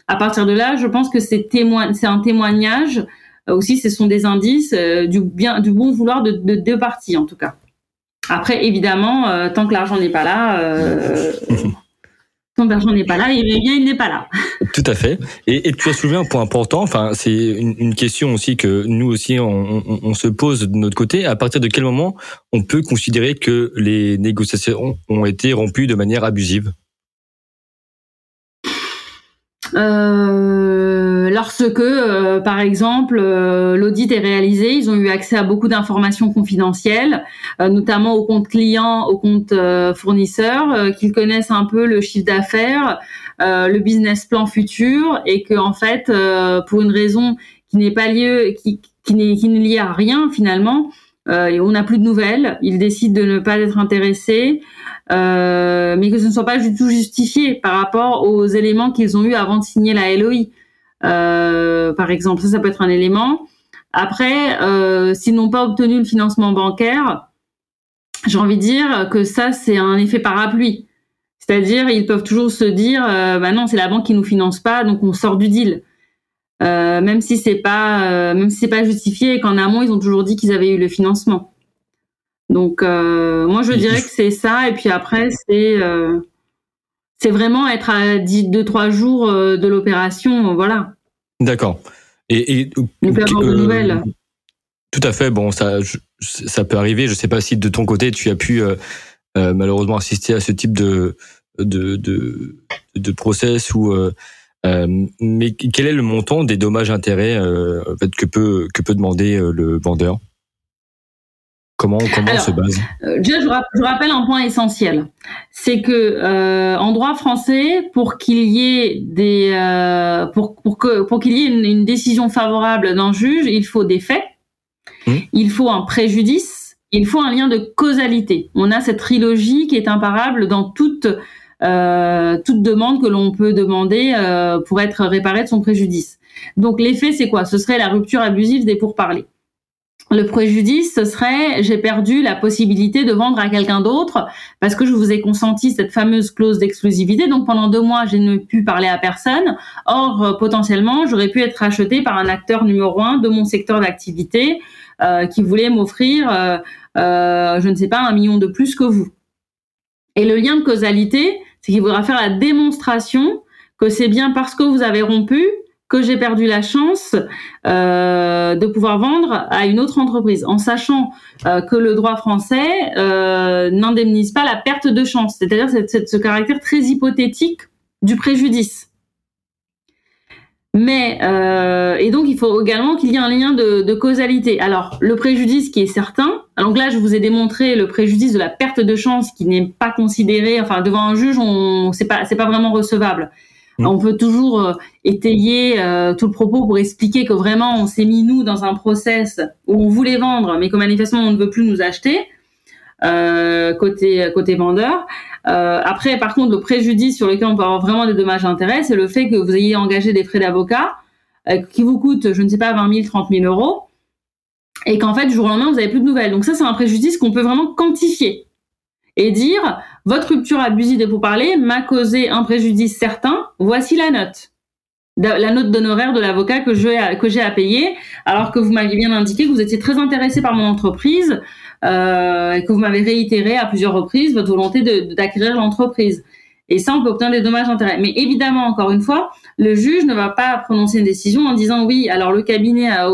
à partir de là, je pense que c'est un témoignage aussi, ce sont des indices euh, du bien, du bon vouloir de, deux parties en tout cas. Après, évidemment, euh, tant que l'argent n'est pas là, [laughs] tant que l'argent n'est pas là, il bien, il n'est pas là. [laughs] Tout à fait. Et, tu as soulevé un point important. Enfin, c'est une, question aussi que nous aussi on, se pose de notre côté. À partir de quel moment on peut considérer que les négociations ont été rompues de manière abusive? Lorsque, euh, par exemple, euh, l'audit est réalisé, ils ont eu accès à beaucoup d'informations confidentielles, euh, notamment aux comptes clients, aux comptes fournisseurs, qu'ils connaissent un peu le chiffre d'affaires, le business plan futur, et que en fait, pour une raison qui n'est pas liée, qui, qui n'est liée à rien finalement, on n'a plus de nouvelles. Ils décident de ne pas être intéressés. mais que ce ne soit pas du tout justifié par rapport aux éléments qu'ils ont eu avant de signer la LOI. Euh, par exemple. Ça, ça peut être un élément. Après, euh, s'ils n'ont pas obtenu le financement bancaire, j'ai envie de dire que ça, c'est un effet parapluie. C'est-à-dire, ils peuvent toujours se dire, euh, bah non, c'est la banque qui nous finance pas, donc on sort du deal. Euh, même si c'est pas, euh, même si c'est pas justifié et qu'en amont, ils ont toujours dit qu'ils avaient eu le financement. Donc, euh, moi, je dirais que c'est ça. Et puis après, c'est c'est vraiment être à 2-3 jours euh, de l'opération, voilà. D'accord. Et, et euh, nouvelles. Tout à fait. Bon, ça, ça peut arriver. Je ne sais pas si de ton côté tu as pu euh, malheureusement assister à ce type de de de, de process ou mais quel est le montant des dommages intérêts que peut que peut demander le vendeur? Comment, comment se base euh, je, je, rappelle un point essentiel, c'est que euh, en droit français, pour qu'il y ait des, euh, pour, pour que pour qu'il y ait une, décision favorable d'un juge, il faut des faits, mmh. il faut un préjudice, il faut un lien de causalité. On a cette trilogie qui est imparable dans toute euh, toute demande que l'on peut demander pour être réparé de son préjudice. Donc l'effet, c'est quoi? Ce serait la rupture abusive des pourparlers. Le préjudice, ce serait j'ai perdu la possibilité de vendre à quelqu'un d'autre parce que je vous ai consenti cette fameuse clause d'exclusivité. Donc pendant deux mois, je n'ai pu parler à personne. Or, euh, potentiellement, j'aurais pu être acheté par un acteur numéro un de mon secteur d'activité euh, qui voulait m'offrir, euh, je ne sais pas, un million de plus que vous. Et le lien de causalité, c'est qu'il faudra faire la démonstration que c'est bien parce que vous avez rompu que j'ai perdu la chance euh, de pouvoir vendre à une autre entreprise, en sachant euh, que le droit français euh, n'indemnise pas la perte de chance, c'est-à-dire ce caractère très hypothétique du préjudice. Mais et donc il faut également qu'il y ait un lien de, de, causalité. Alors le préjudice qui est certain. Donc là je vous ai démontré le préjudice de la perte de chance qui n'est pas considéré. Enfin devant un juge on c'est pas c'est pas vraiment recevable. On peut toujours euh, étayer euh, tout le propos pour expliquer que vraiment on s'est mis nous dans un process où on voulait vendre mais que manifestement on ne veut plus nous acheter euh, côté côté vendeur. Après, par contre, le préjudice sur lequel on peut avoir vraiment des dommages d'intérêt, c'est le fait que vous ayez engagé des frais d'avocat qui vous coûtent, je ne sais pas, 20 000, 30 000 euros, et qu'en fait, du jour au lendemain, vous n'avez plus de nouvelles. Donc ça, c'est un préjudice qu'on peut vraiment quantifier et dire votre rupture abusive des pourparlers m'a causé un préjudice certain. Voici la note la note d'honoraire de l'avocat que j'ai à payer, alors que vous m'aviez bien indiqué que vous étiez très intéressé par mon entreprise euh, et que vous m'avez réitéré à plusieurs reprises votre volonté d'acquérir l'entreprise. Et ça, on peut obtenir des dommages d'intérêt. Mais évidemment, encore une fois, le juge ne va pas prononcer une décision en disant oui, alors le cabinet a,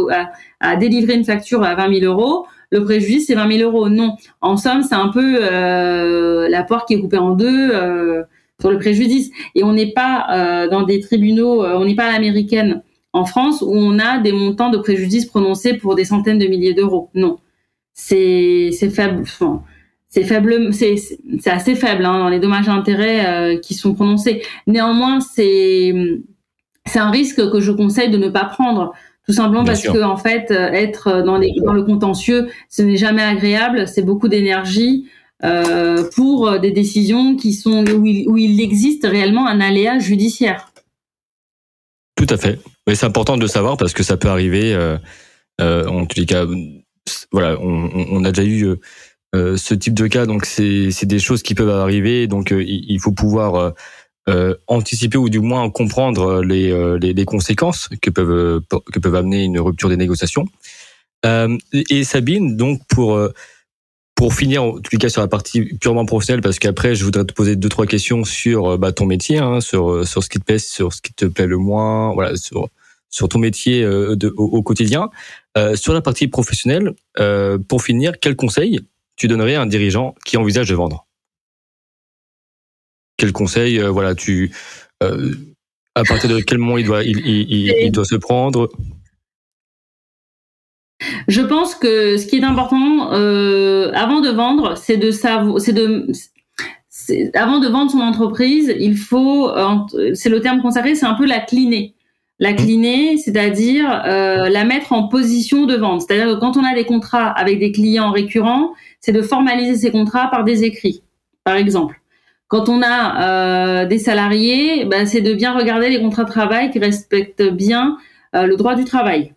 a délivré une facture à 20 000 euros, le préjudice c'est 20 000 euros. Non, en somme, c'est un peu euh, la poire qui est coupée en deux. Euh, sur le préjudice. Et on n'est pas euh, dans des tribunaux, on n'est pas à l'américaine en France où on a des montants de préjudice prononcés pour des centaines de milliers d'euros. Non, c'est faible. c'est faible, c'est assez faible hein, dans les dommages et intérêts qui sont prononcés. Néanmoins, c'est c'est un risque que je conseille de ne pas prendre, tout simplement parce que en fait, être dans les dans le contentieux, ce n'est jamais agréable. C'est beaucoup d'énergie. Euh, pour des décisions qui sont où il, existe réellement un aléa judiciaire. Tout à fait. Mais c'est important de savoir parce que ça peut arriver. Euh, euh, en tous les cas, voilà, on, a déjà eu ce type de cas, donc c'est des choses qui peuvent arriver. Donc il, faut pouvoir anticiper ou du moins comprendre les, les, les, conséquences que peuvent que peuvent amener une rupture des négociations. et Sabine, donc pour pour finir, en tout cas sur la partie purement professionnelle, parce qu'après je voudrais te poser deux trois questions sur euh, bah, ton métier, hein, sur euh, sur ce qui te plaît, sur ce qui te plaît le moins, voilà, sur sur ton métier euh, de, au, quotidien. Euh, sur la partie professionnelle, euh, pour finir, quel conseil tu donnerais à un dirigeant qui envisage de vendre? Quel conseil, voilà, tu à partir de quel moment il doit il, il, il doit se prendre? Je pense que ce qui est important euh, avant de vendre, c'est de savoir, c'est de avant de vendre son entreprise, il faut, c'est le terme consacré, c'est un peu la cliner. La mmh. cliner, c'est-à-dire euh, la mettre en position de vente. C'est-à-dire que quand on a des contrats avec des clients récurrents, c'est de formaliser ces contrats par des écrits, par exemple. Quand on a euh, des salariés, bah, c'est de bien regarder les contrats de travail qui respectent bien euh, le droit du travail.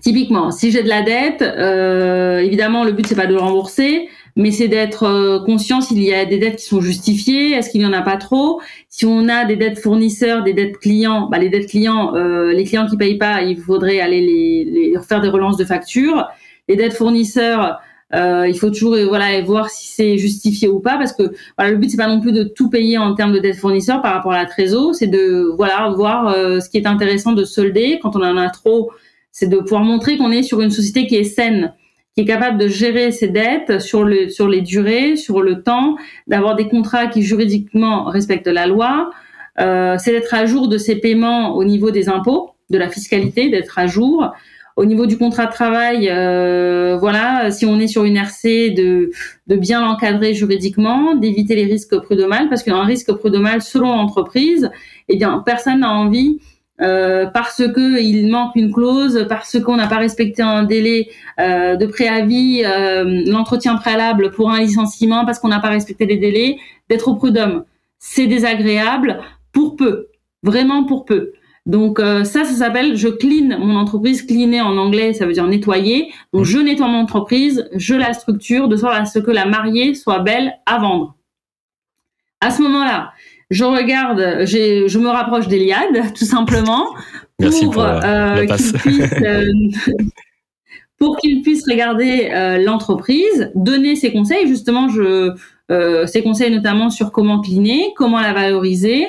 Typiquement, si j'ai de la dette, euh, évidemment, le but c'est pas de rembourser, mais c'est d'être conscient s'il y a des dettes qui sont justifiées, est-ce qu'il y en a pas trop? Si on a des dettes fournisseurs, des dettes clients, bah, les dettes clients, les clients qui payent pas, il faudrait aller les faire des relances de factures. Les dettes fournisseurs, euh, il faut toujours voilà voir si c'est justifié ou pas parce que le but c'est pas non plus de tout payer en termes de dettes fournisseurs par rapport à la trésor, c'est de voilà voir euh, ce qui est intéressant de solder quand on en a trop c'est de pouvoir montrer qu'on est sur une société qui est saine, qui est capable de gérer ses dettes sur le sur les durées, sur le temps, d'avoir des contrats qui juridiquement respectent la loi. Euh, c'est d'être à jour de ses paiements au niveau des impôts, de la fiscalité, d'être à jour. Au niveau du contrat de travail, euh, voilà, si on est sur une RC, de, bien l'encadrer juridiquement, d'éviter les risques prud'homales, parce qu'un risque prud'homal, selon l'entreprise, eh bien, personne n'a envie euh, parce que il manque une clause, parce qu'on n'a pas respecté un délai euh, de préavis, l'entretien préalable pour un licenciement, parce qu'on n'a pas respecté les délais, d'être au prud'homme. C'est désagréable pour peu, vraiment pour peu. Donc ça, ça s'appelle je clean mon entreprise. Cleaner en anglais, ça veut dire nettoyer. Donc je nettoie mon entreprise, je la structure de sorte à ce que la mariée soit belle à vendre. À ce moment-là, je regarde, je me rapproche d'Eliade, [laughs] tout simplement, pour, euh, euh, qu'il puisse, [laughs] euh, [laughs] pour qu'il puisse regarder l'entreprise, donner ses conseils. Justement, je, ses conseils notamment sur comment cleaner, comment la valoriser,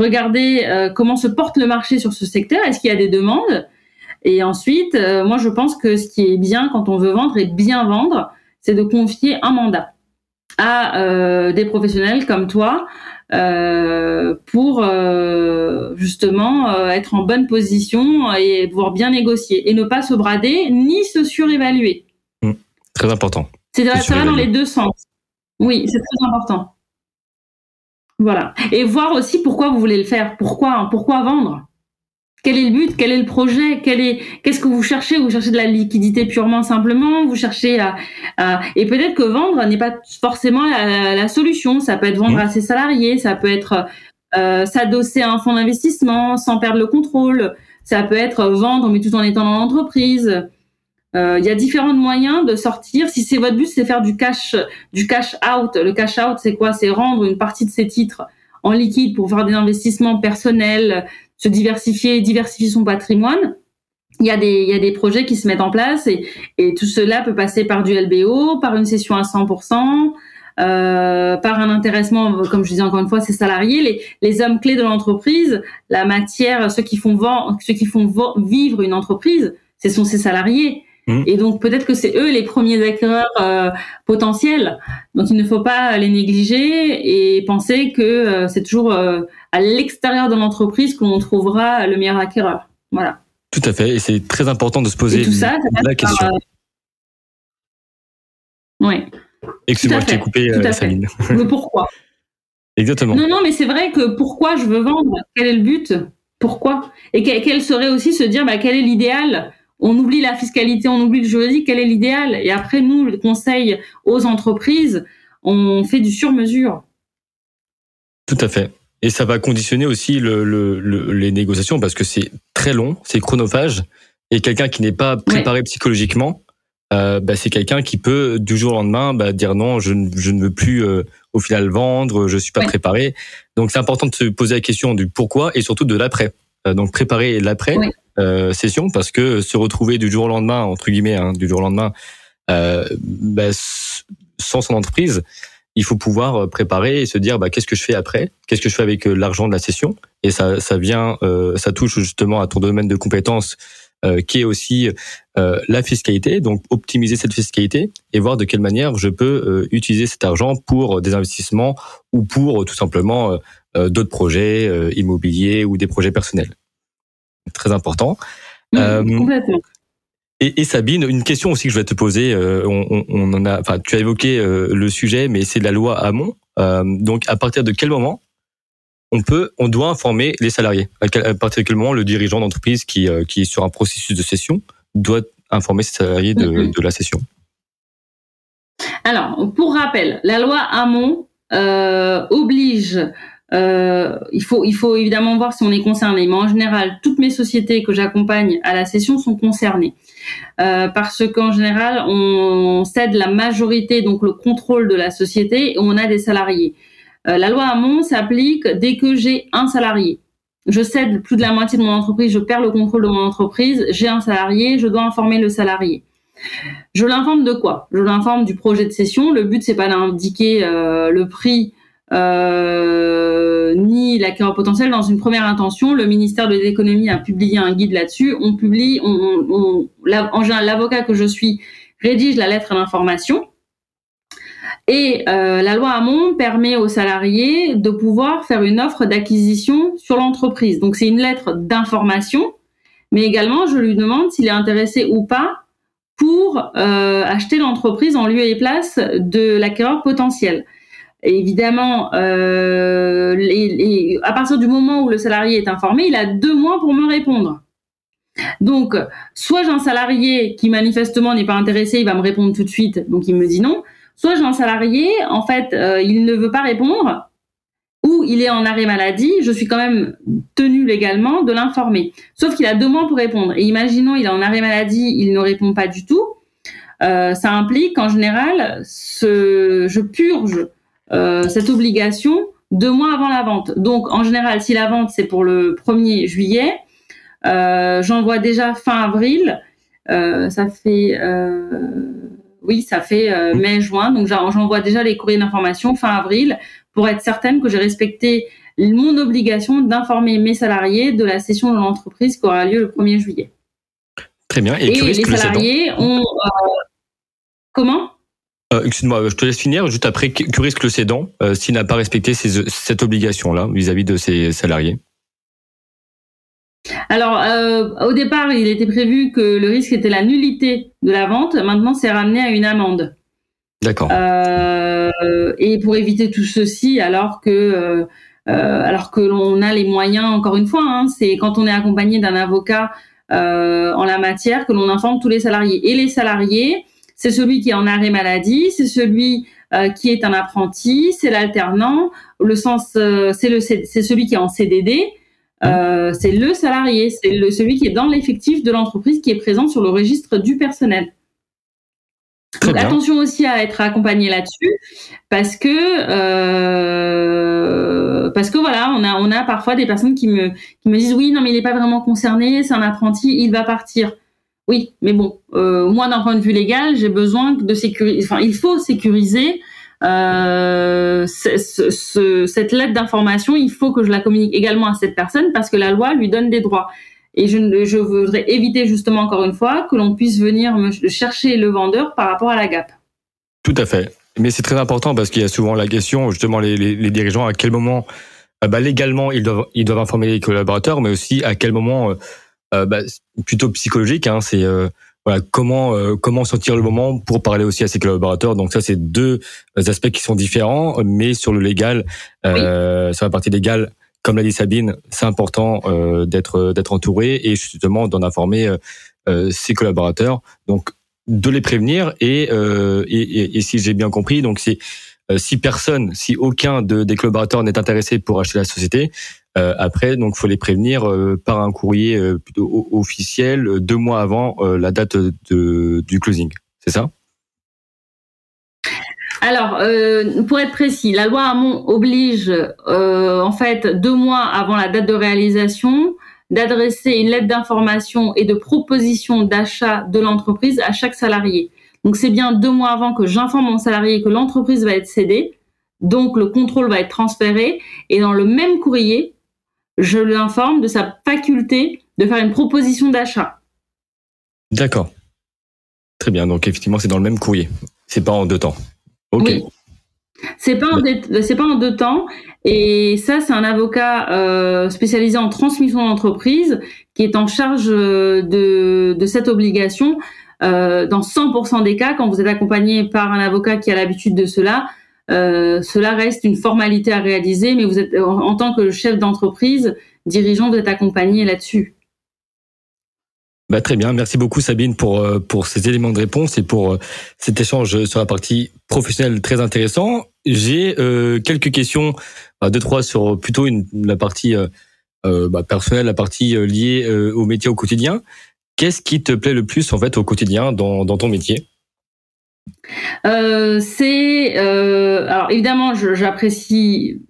regarder comment se porte le marché sur ce secteur, est-ce qu'il y a des demandes? Et ensuite, moi, je pense que ce qui est bien quand on veut vendre et bien vendre, c'est de confier un mandat à des professionnels comme toi pour justement être en bonne position et pouvoir bien négocier et ne pas se brader ni se surévaluer. Mmh. Très important. C'est ça dans les deux sens. Oui, c'est très important. Voilà. Et voir aussi pourquoi vous voulez le faire. Pourquoi, pourquoi vendre? Quel est le but? Quel est le projet? Quel est Qu'est-ce que vous cherchez? Vous cherchez de la liquidité purement simplement? Vous cherchez à, et peut-être que vendre n'est pas forcément la, solution. Ça peut être vendre mmh. à ses salariés. Ça peut être euh, s'adosser à un fonds d'investissement sans perdre le contrôle. Ça peut être vendre mais tout en étant dans l'entreprise. Euh, il y a différents moyens de sortir. Si c'est votre but, c'est faire du cash, du cash out. Le cash out, c'est quoi? C'est rendre une partie de ses titres en liquide pour faire des investissements personnels, se diversifier, diversifier son patrimoine. Il y a des, il y a des projets qui se mettent en place et, et tout cela peut passer par du LBO, par une session à 100%, euh, par un intéressement, comme je disais encore une fois, ces salariés, les, les hommes clés de l'entreprise, la matière, ceux qui font ceux qui font vivre une entreprise, ce sont ces salariés. Mmh. Et donc peut-être que c'est eux les premiers acquéreurs euh, potentiels. Donc il ne faut pas les négliger et penser que euh, c'est toujours euh, à l'extérieur de l'entreprise qu'on trouvera le meilleur acquéreur. Voilà. Tout à fait. Et c'est très important de se poser la question. Oui. Excuse-moi, je t'ai coupé, Saline. [laughs] Le pourquoi. [laughs] Exactement. Non, non, mais c'est vrai que pourquoi je veux vendre? Quel est le but? Pourquoi? Et quel serait aussi se dire bah, quel est l'idéal? On oublie la fiscalité, on oublie le juridique, quel est l'idéal? Et après, nous, le conseil aux entreprises, on fait du sur-mesure. Tout à fait. Et ça va conditionner aussi les négociations parce que c'est très long, c'est chronophage. Et quelqu'un qui n'est pas préparé psychologiquement, euh, bah, c'est quelqu'un qui peut du jour au lendemain bah, dire non, je, ne veux plus euh, au final vendre, je suis pas préparé. Donc c'est important de se poser la question du pourquoi et surtout de l'après. Euh, donc préparer l'après. Euh, session parce que se retrouver du jour au lendemain, entre guillemets, hein, du jour au lendemain, euh, bah, sans son entreprise, il faut pouvoir préparer et se dire bah, qu'est-ce que je fais après, qu'est-ce que je fais avec euh, l'argent de la session? Et ça, ça vient, euh, ça touche justement à ton domaine de compétences euh, qui est aussi euh, la fiscalité. Donc optimiser cette fiscalité et voir de quelle manière je peux utiliser cet argent pour des investissements ou pour tout simplement d'autres projets immobiliers ou des projets personnels très important. Euh, et, Sabine, une question aussi que je vais te poser. Euh, on, en a, enfin, tu as évoqué euh, le sujet, mais c'est la loi Hamon. donc, à partir de quel moment on peut, on doit informer les salariés? À, partir de quel moment le dirigeant d'entreprise qui, qui est sur un processus de cession doit informer ses salariés de, mm-hmm. de la cession? Alors, pour rappel, la loi Hamon oblige euh, il faut, évidemment voir si on est concerné. Mais en général, toutes mes sociétés que j'accompagne à la session sont concernées. Euh, parce qu'en général, on cède la majorité, donc le contrôle de la société, et on a des salariés. Euh, la loi Hamon s'applique dès que j'ai un salarié. Je cède plus de la moitié de mon entreprise, je perds le contrôle de mon entreprise, j'ai un salarié, je dois informer le salarié. Je l'informe de quoi? Je l'informe du projet de session. Le but, c'est pas d'indiquer le prix euh, ni l'acquéreur potentiel dans une première intention. Le ministère de l'économie a publié un guide là-dessus. On publie, en général, l'avocat que je suis rédige la lettre d'information. Et euh, la loi Hamon permet aux salariés de pouvoir faire une offre d'acquisition sur l'entreprise. Donc c'est une lettre d'information, mais également je lui demande s'il est intéressé ou pas pour euh, acheter l'entreprise en lieu et place de l'acquéreur potentiel évidemment, euh, à partir du moment où le salarié est informé, il a deux mois pour me répondre. Donc, soit j'ai un salarié qui manifestement n'est pas intéressé, il va me répondre tout de suite, donc il me dit non. Soit j'ai un salarié, en fait, euh, il ne veut pas répondre, ou il est en arrêt maladie, je suis quand même tenu légalement de l'informer. Sauf qu'il a deux mois pour répondre. Et imaginons, il est en arrêt maladie, il ne répond pas du tout. Euh, ça implique qu'en général, je purge cette obligation deux mois avant la vente. Donc, en général, si la vente c'est pour le 1er juillet, euh, j'envoie déjà fin avril. Euh, ça fait, oui, ça fait mai-juin. Donc, j'envoie déjà les courriers d'information fin avril pour être certaine que j'ai respecté mon obligation d'informer mes salariés de la session de l'entreprise qui aura lieu le 1er juillet. Très bien. Et, les salariés ont comment? Excuse-moi, je te laisse finir. Juste après, que risque le cédant s'il n'a pas respecté cette obligation-là vis-à-vis de ses salariés alors, au départ, il était prévu que le risque était la nullité de la vente. Maintenant, c'est ramené à une amende. D'accord. et pour éviter tout ceci, alors que euh, alors que l'on a les moyens, encore une fois, hein, c'est quand on est accompagné d'un avocat euh, en la matière que l'on informe tous les salariés. Et les salariés, c'est celui qui est en arrêt maladie, c'est celui euh, qui est un apprenti, c'est l'alternant, le sens, c'est le, c'est celui qui est en CDD. Euh, c'est le salarié, c'est le, celui qui est dans l'effectif de l'entreprise qui est présent sur le registre du personnel. Donc, attention aussi à être accompagné là-dessus parce que euh, parce que voilà, on a on a parfois des personnes qui me qui me disent oui non mais il n'est pas vraiment concerné, c'est un apprenti, il va partir. Oui, mais bon, euh, moi d'un point de vue légal, j'ai besoin de sécuriser. Enfin, il faut sécuriser euh, cette lettre d'information. Il faut que je la communique également à cette personne parce que la loi lui donne des droits. Et je, voudrais éviter justement encore une fois que l'on puisse venir me chercher le vendeur par rapport à la GAP. Tout à fait. Mais c'est très important parce qu'il y a souvent la question, justement, les, dirigeants, à quel moment, euh, bah, légalement, ils doivent, informer les collaborateurs, mais aussi à quel moment, bah, plutôt psychologique, hein, c'est voilà, comment, comment sortir le moment pour parler aussi à ses collaborateurs. Donc ça, c'est deux aspects qui sont différents, mais sur le légal, oui. sur la partie légale, comme l'a dit Sabine, c'est important euh, d'être d'être entouré et justement d'en informer euh, euh, ses collaborateurs. Donc de les prévenir et et, et, et, si j'ai bien compris, donc c'est si personne, si aucun de, des collaborateurs n'est intéressé pour acheter la société, euh, après, donc, faut les prévenir par un courrier plutôt officiel deux mois avant la date de, du closing. C'est ça? Alors, euh, pour être précis, la loi Hamon oblige, euh, en fait, deux mois avant la date de réalisation, d'adresser une lettre d'information et de proposition d'achat de l'entreprise à chaque salarié. Donc, c'est bien deux mois avant que j'informe mon salarié que l'entreprise va être cédée. Donc, le contrôle va être transféré. Et dans le même courrier, je l'informe de sa faculté de faire une proposition d'achat. D'accord. Très bien. Donc, effectivement, c'est dans le même courrier. C'est pas en deux temps. Oui. C'est pas, en c'est pas en deux temps. Et ça, c'est un avocat euh, spécialisé en transmission d'entreprise qui est en charge euh, de, de cette obligation. Euh, dans 100% des cas, quand vous êtes accompagné par un avocat qui a l'habitude de cela, euh, cela reste une formalité à réaliser, mais vous êtes en, tant que chef d'entreprise, dirigeant, vous êtes accompagné là-dessus. Bah, très bien, merci beaucoup Sabine pour euh, pour ces éléments de réponse et pour euh, cet échange sur la partie professionnelle très intéressant. J'ai quelques questions, bah, deux trois sur plutôt la partie bah, personnelle, la partie liée au métier au quotidien. Qu'est-ce qui te plaît le plus en fait au quotidien dans, dans ton métier? Euh, C'est alors évidemment j'apprécie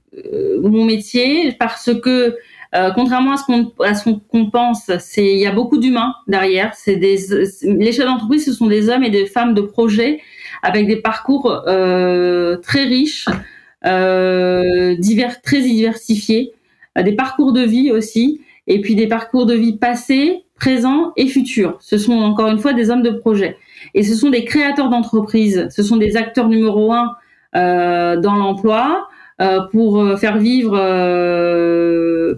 mon métier parce que euh, contrairement à ce qu'on pense, il y a beaucoup d'humains derrière. C'est des les chefs d'entreprise, ce sont des hommes et des femmes de projet avec des parcours euh, très riches, euh, très diversifiés, euh, des parcours de vie aussi, et puis des parcours de vie passés, présents et futurs. Ce sont encore une fois des hommes de projet. Et ce sont des créateurs d'entreprise, ce sont des acteurs numéro un euh, dans l'emploi, euh, pour euh, faire vivre,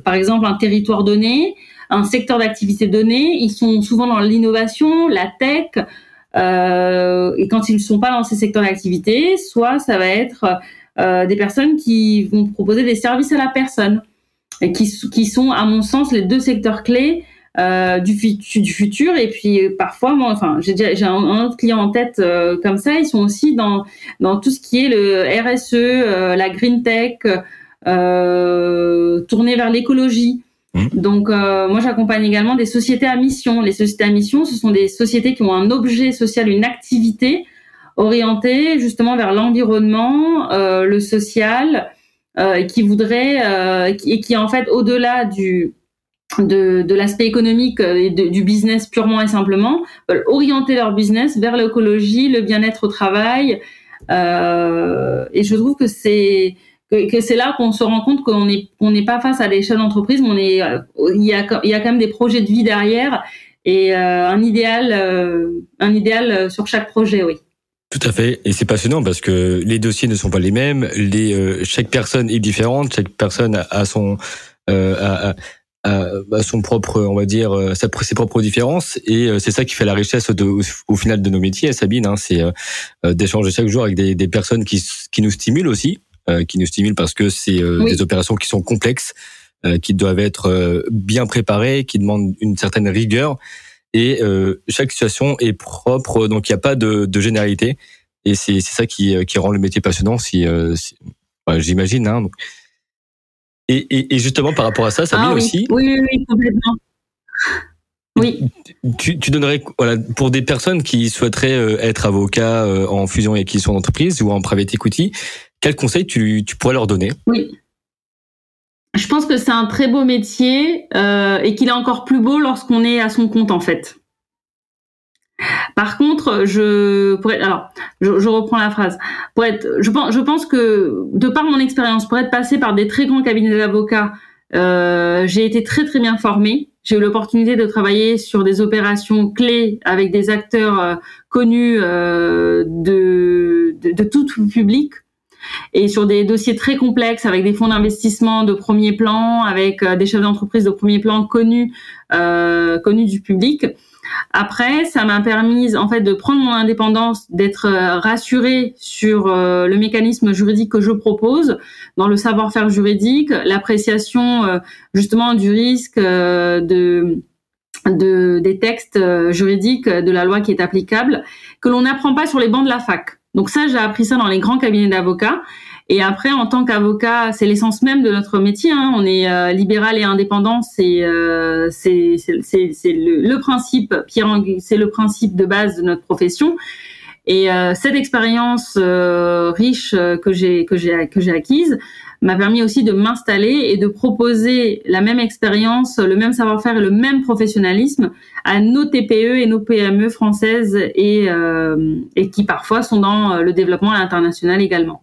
par exemple, un territoire donné, un secteur d'activité donné. Ils sont souvent dans l'innovation, la tech. et quand ils ne sont pas dans ces secteurs d'activité, soit ça va être des personnes qui vont proposer des services à la personne, et qui sont, à mon sens, les deux secteurs clés euh, du, du, futur. Et puis parfois, moi, enfin, j'ai j'ai un, autre client en tête euh, comme ça. Ils sont aussi dans dans tout ce qui est le RSE, euh, la green tech, tourné vers l'écologie. Mmh. Donc moi, j'accompagne également des sociétés à mission. Les sociétés à mission, ce sont des sociétés qui ont un objet social, une activité orientée justement vers l'environnement, le social, et qui voudrait et qui en fait au-delà du de, de l'aspect économique euh, et du business purement et simplement, veulent orienter leur business vers l'écologie, le bien-être au travail. Euh, et je trouve que c'est que, c'est là qu'on se rend compte qu'on n'est pas face à des chefs d'entreprise, mais on est euh, il y a il y a quand même des projets de vie derrière et un idéal un idéal sur chaque projet, oui. Tout à fait, et c'est passionnant parce que les dossiers ne sont pas les mêmes, les, chaque personne est différente, chaque personne a son, son propre, on va dire, euh, sa, ses propres différences, et euh, c'est ça qui fait la richesse de, au, final de nos métiers, Sabine, hein, c'est d'échanger chaque jour avec des, des, personnes qui, qui nous stimulent aussi, qui nous stimulent parce que c'est des opérations qui sont complexes, qui doivent être bien préparées, qui demandent une certaine rigueur et euh, chaque situation est propre, donc il n'y a pas de, de généralité. Et c'est ça qui, qui rend le métier passionnant, si, euh, j'imagine. Hein, et, et, et, justement, par rapport à ça, Sabine ah, oui. aussi. Oui, oui, oui, complètement. Oui. Tu, tu donnerais, voilà, pour des personnes qui souhaiteraient euh, être avocats euh, en fusion et acquisition d'entreprise ou en private equity, quels conseils tu, tu pourrais leur donner? Oui je pense que c'est un très beau métier euh, et qu'il est encore plus beau lorsqu'on est à son compte en fait. Par contre, je pourrais, alors, je, reprends la phrase. Pour être, je pense, je pense que de par mon expérience, pour être passé par des très grands cabinets d'avocats, euh, j'ai été très très bien formée. J'ai eu l'opportunité de travailler sur des opérations clés avec des acteurs euh, connus euh, de, de, de, tout public et sur des dossiers très complexes avec des fonds d'investissement de premier plan, avec des chefs d'entreprise de premier plan connus, connus du public. Après, ça m'a permis en fait de prendre mon indépendance, d'être euh, rassurée sur euh, le mécanisme juridique que je propose, dans le savoir-faire juridique, l'appréciation justement du risque de, de, des textes juridiques de la loi qui est applicable, que l'on n'apprend pas sur les bancs de la fac. Donc ça, j'ai appris ça dans les grands cabinets d'avocats. Et après, en tant qu'avocat, c'est l'essence même de notre métier. Hein. On est euh, libéral et indépendant. C'est euh, le, le, principe, c'est le principe de base de notre profession. Et euh, cette expérience euh, riche que j'ai que j'ai que j'ai acquise m'a permis aussi de m'installer et de proposer la même expérience, le même savoir-faire et le même professionnalisme à nos TPE et nos PME françaises et, euh, et qui parfois sont dans le développement à l'international également.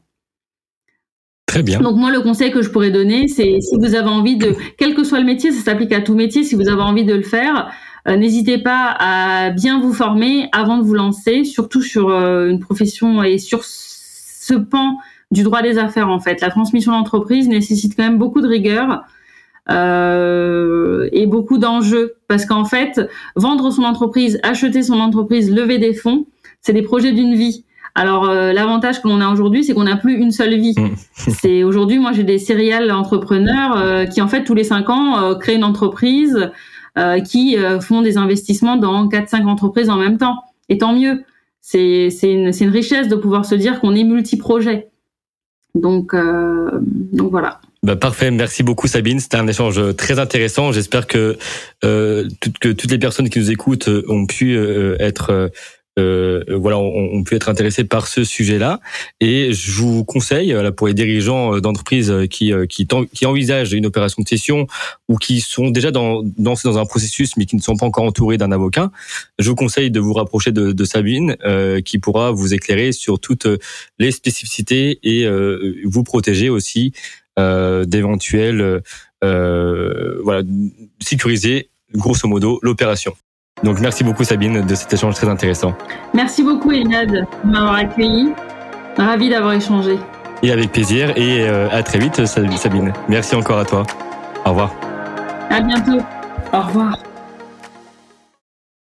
Très bien. Donc moi, le conseil que je pourrais donner, c'est si vous avez envie de, quel que soit le métier, ça s'applique à tout métier, si vous avez envie de le faire, euh, n'hésitez pas à bien vous former avant de vous lancer, surtout sur euh, une profession et sur ce pan du droit des affaires en fait. La transmission d'entreprise nécessite quand même beaucoup de rigueur euh, et beaucoup d'enjeux parce qu'en fait, vendre son entreprise, acheter son entreprise, lever des fonds, c'est des projets d'une vie. Alors euh, l'avantage que l'on a aujourd'hui, c'est qu'on n'a plus une seule vie. Mm. [laughs] c'est aujourd'hui, moi j'ai des serial entrepreneurs euh, qui en fait tous les cinq ans euh, créent une entreprise, euh, qui font des investissements dans quatre cinq entreprises en même temps. Et tant mieux. C'est une, une richesse de pouvoir se dire qu'on est multi-projet. Donc, donc voilà. Bah parfait, merci beaucoup Sabine. C'était un échange très intéressant. J'espère que, que toutes les personnes qui nous écoutent ont pu être euh, voilà, on, on, peut être intéressé par ce sujet-là. Et je vous conseille, là, pour les dirigeants euh, d'entreprises euh, qui, qui, qui, envisagent une opération de cession ou qui sont déjà dans, dans, dans un processus mais qui ne sont pas encore entourés d'un avocat, je vous conseille de vous rapprocher de, de Sabine, euh, qui pourra vous éclairer sur toutes les spécificités et euh, vous protéger aussi euh, d'éventuels, voilà, sécuriser grosso modo l'opération. Donc merci beaucoup Sabine de cet échange très intéressant. Merci beaucoup Elinad de m'avoir accueilli. Ravi d'avoir échangé. Et avec plaisir et euh, à très vite Sabine. Merci encore à toi. Au revoir. À bientôt. Au revoir.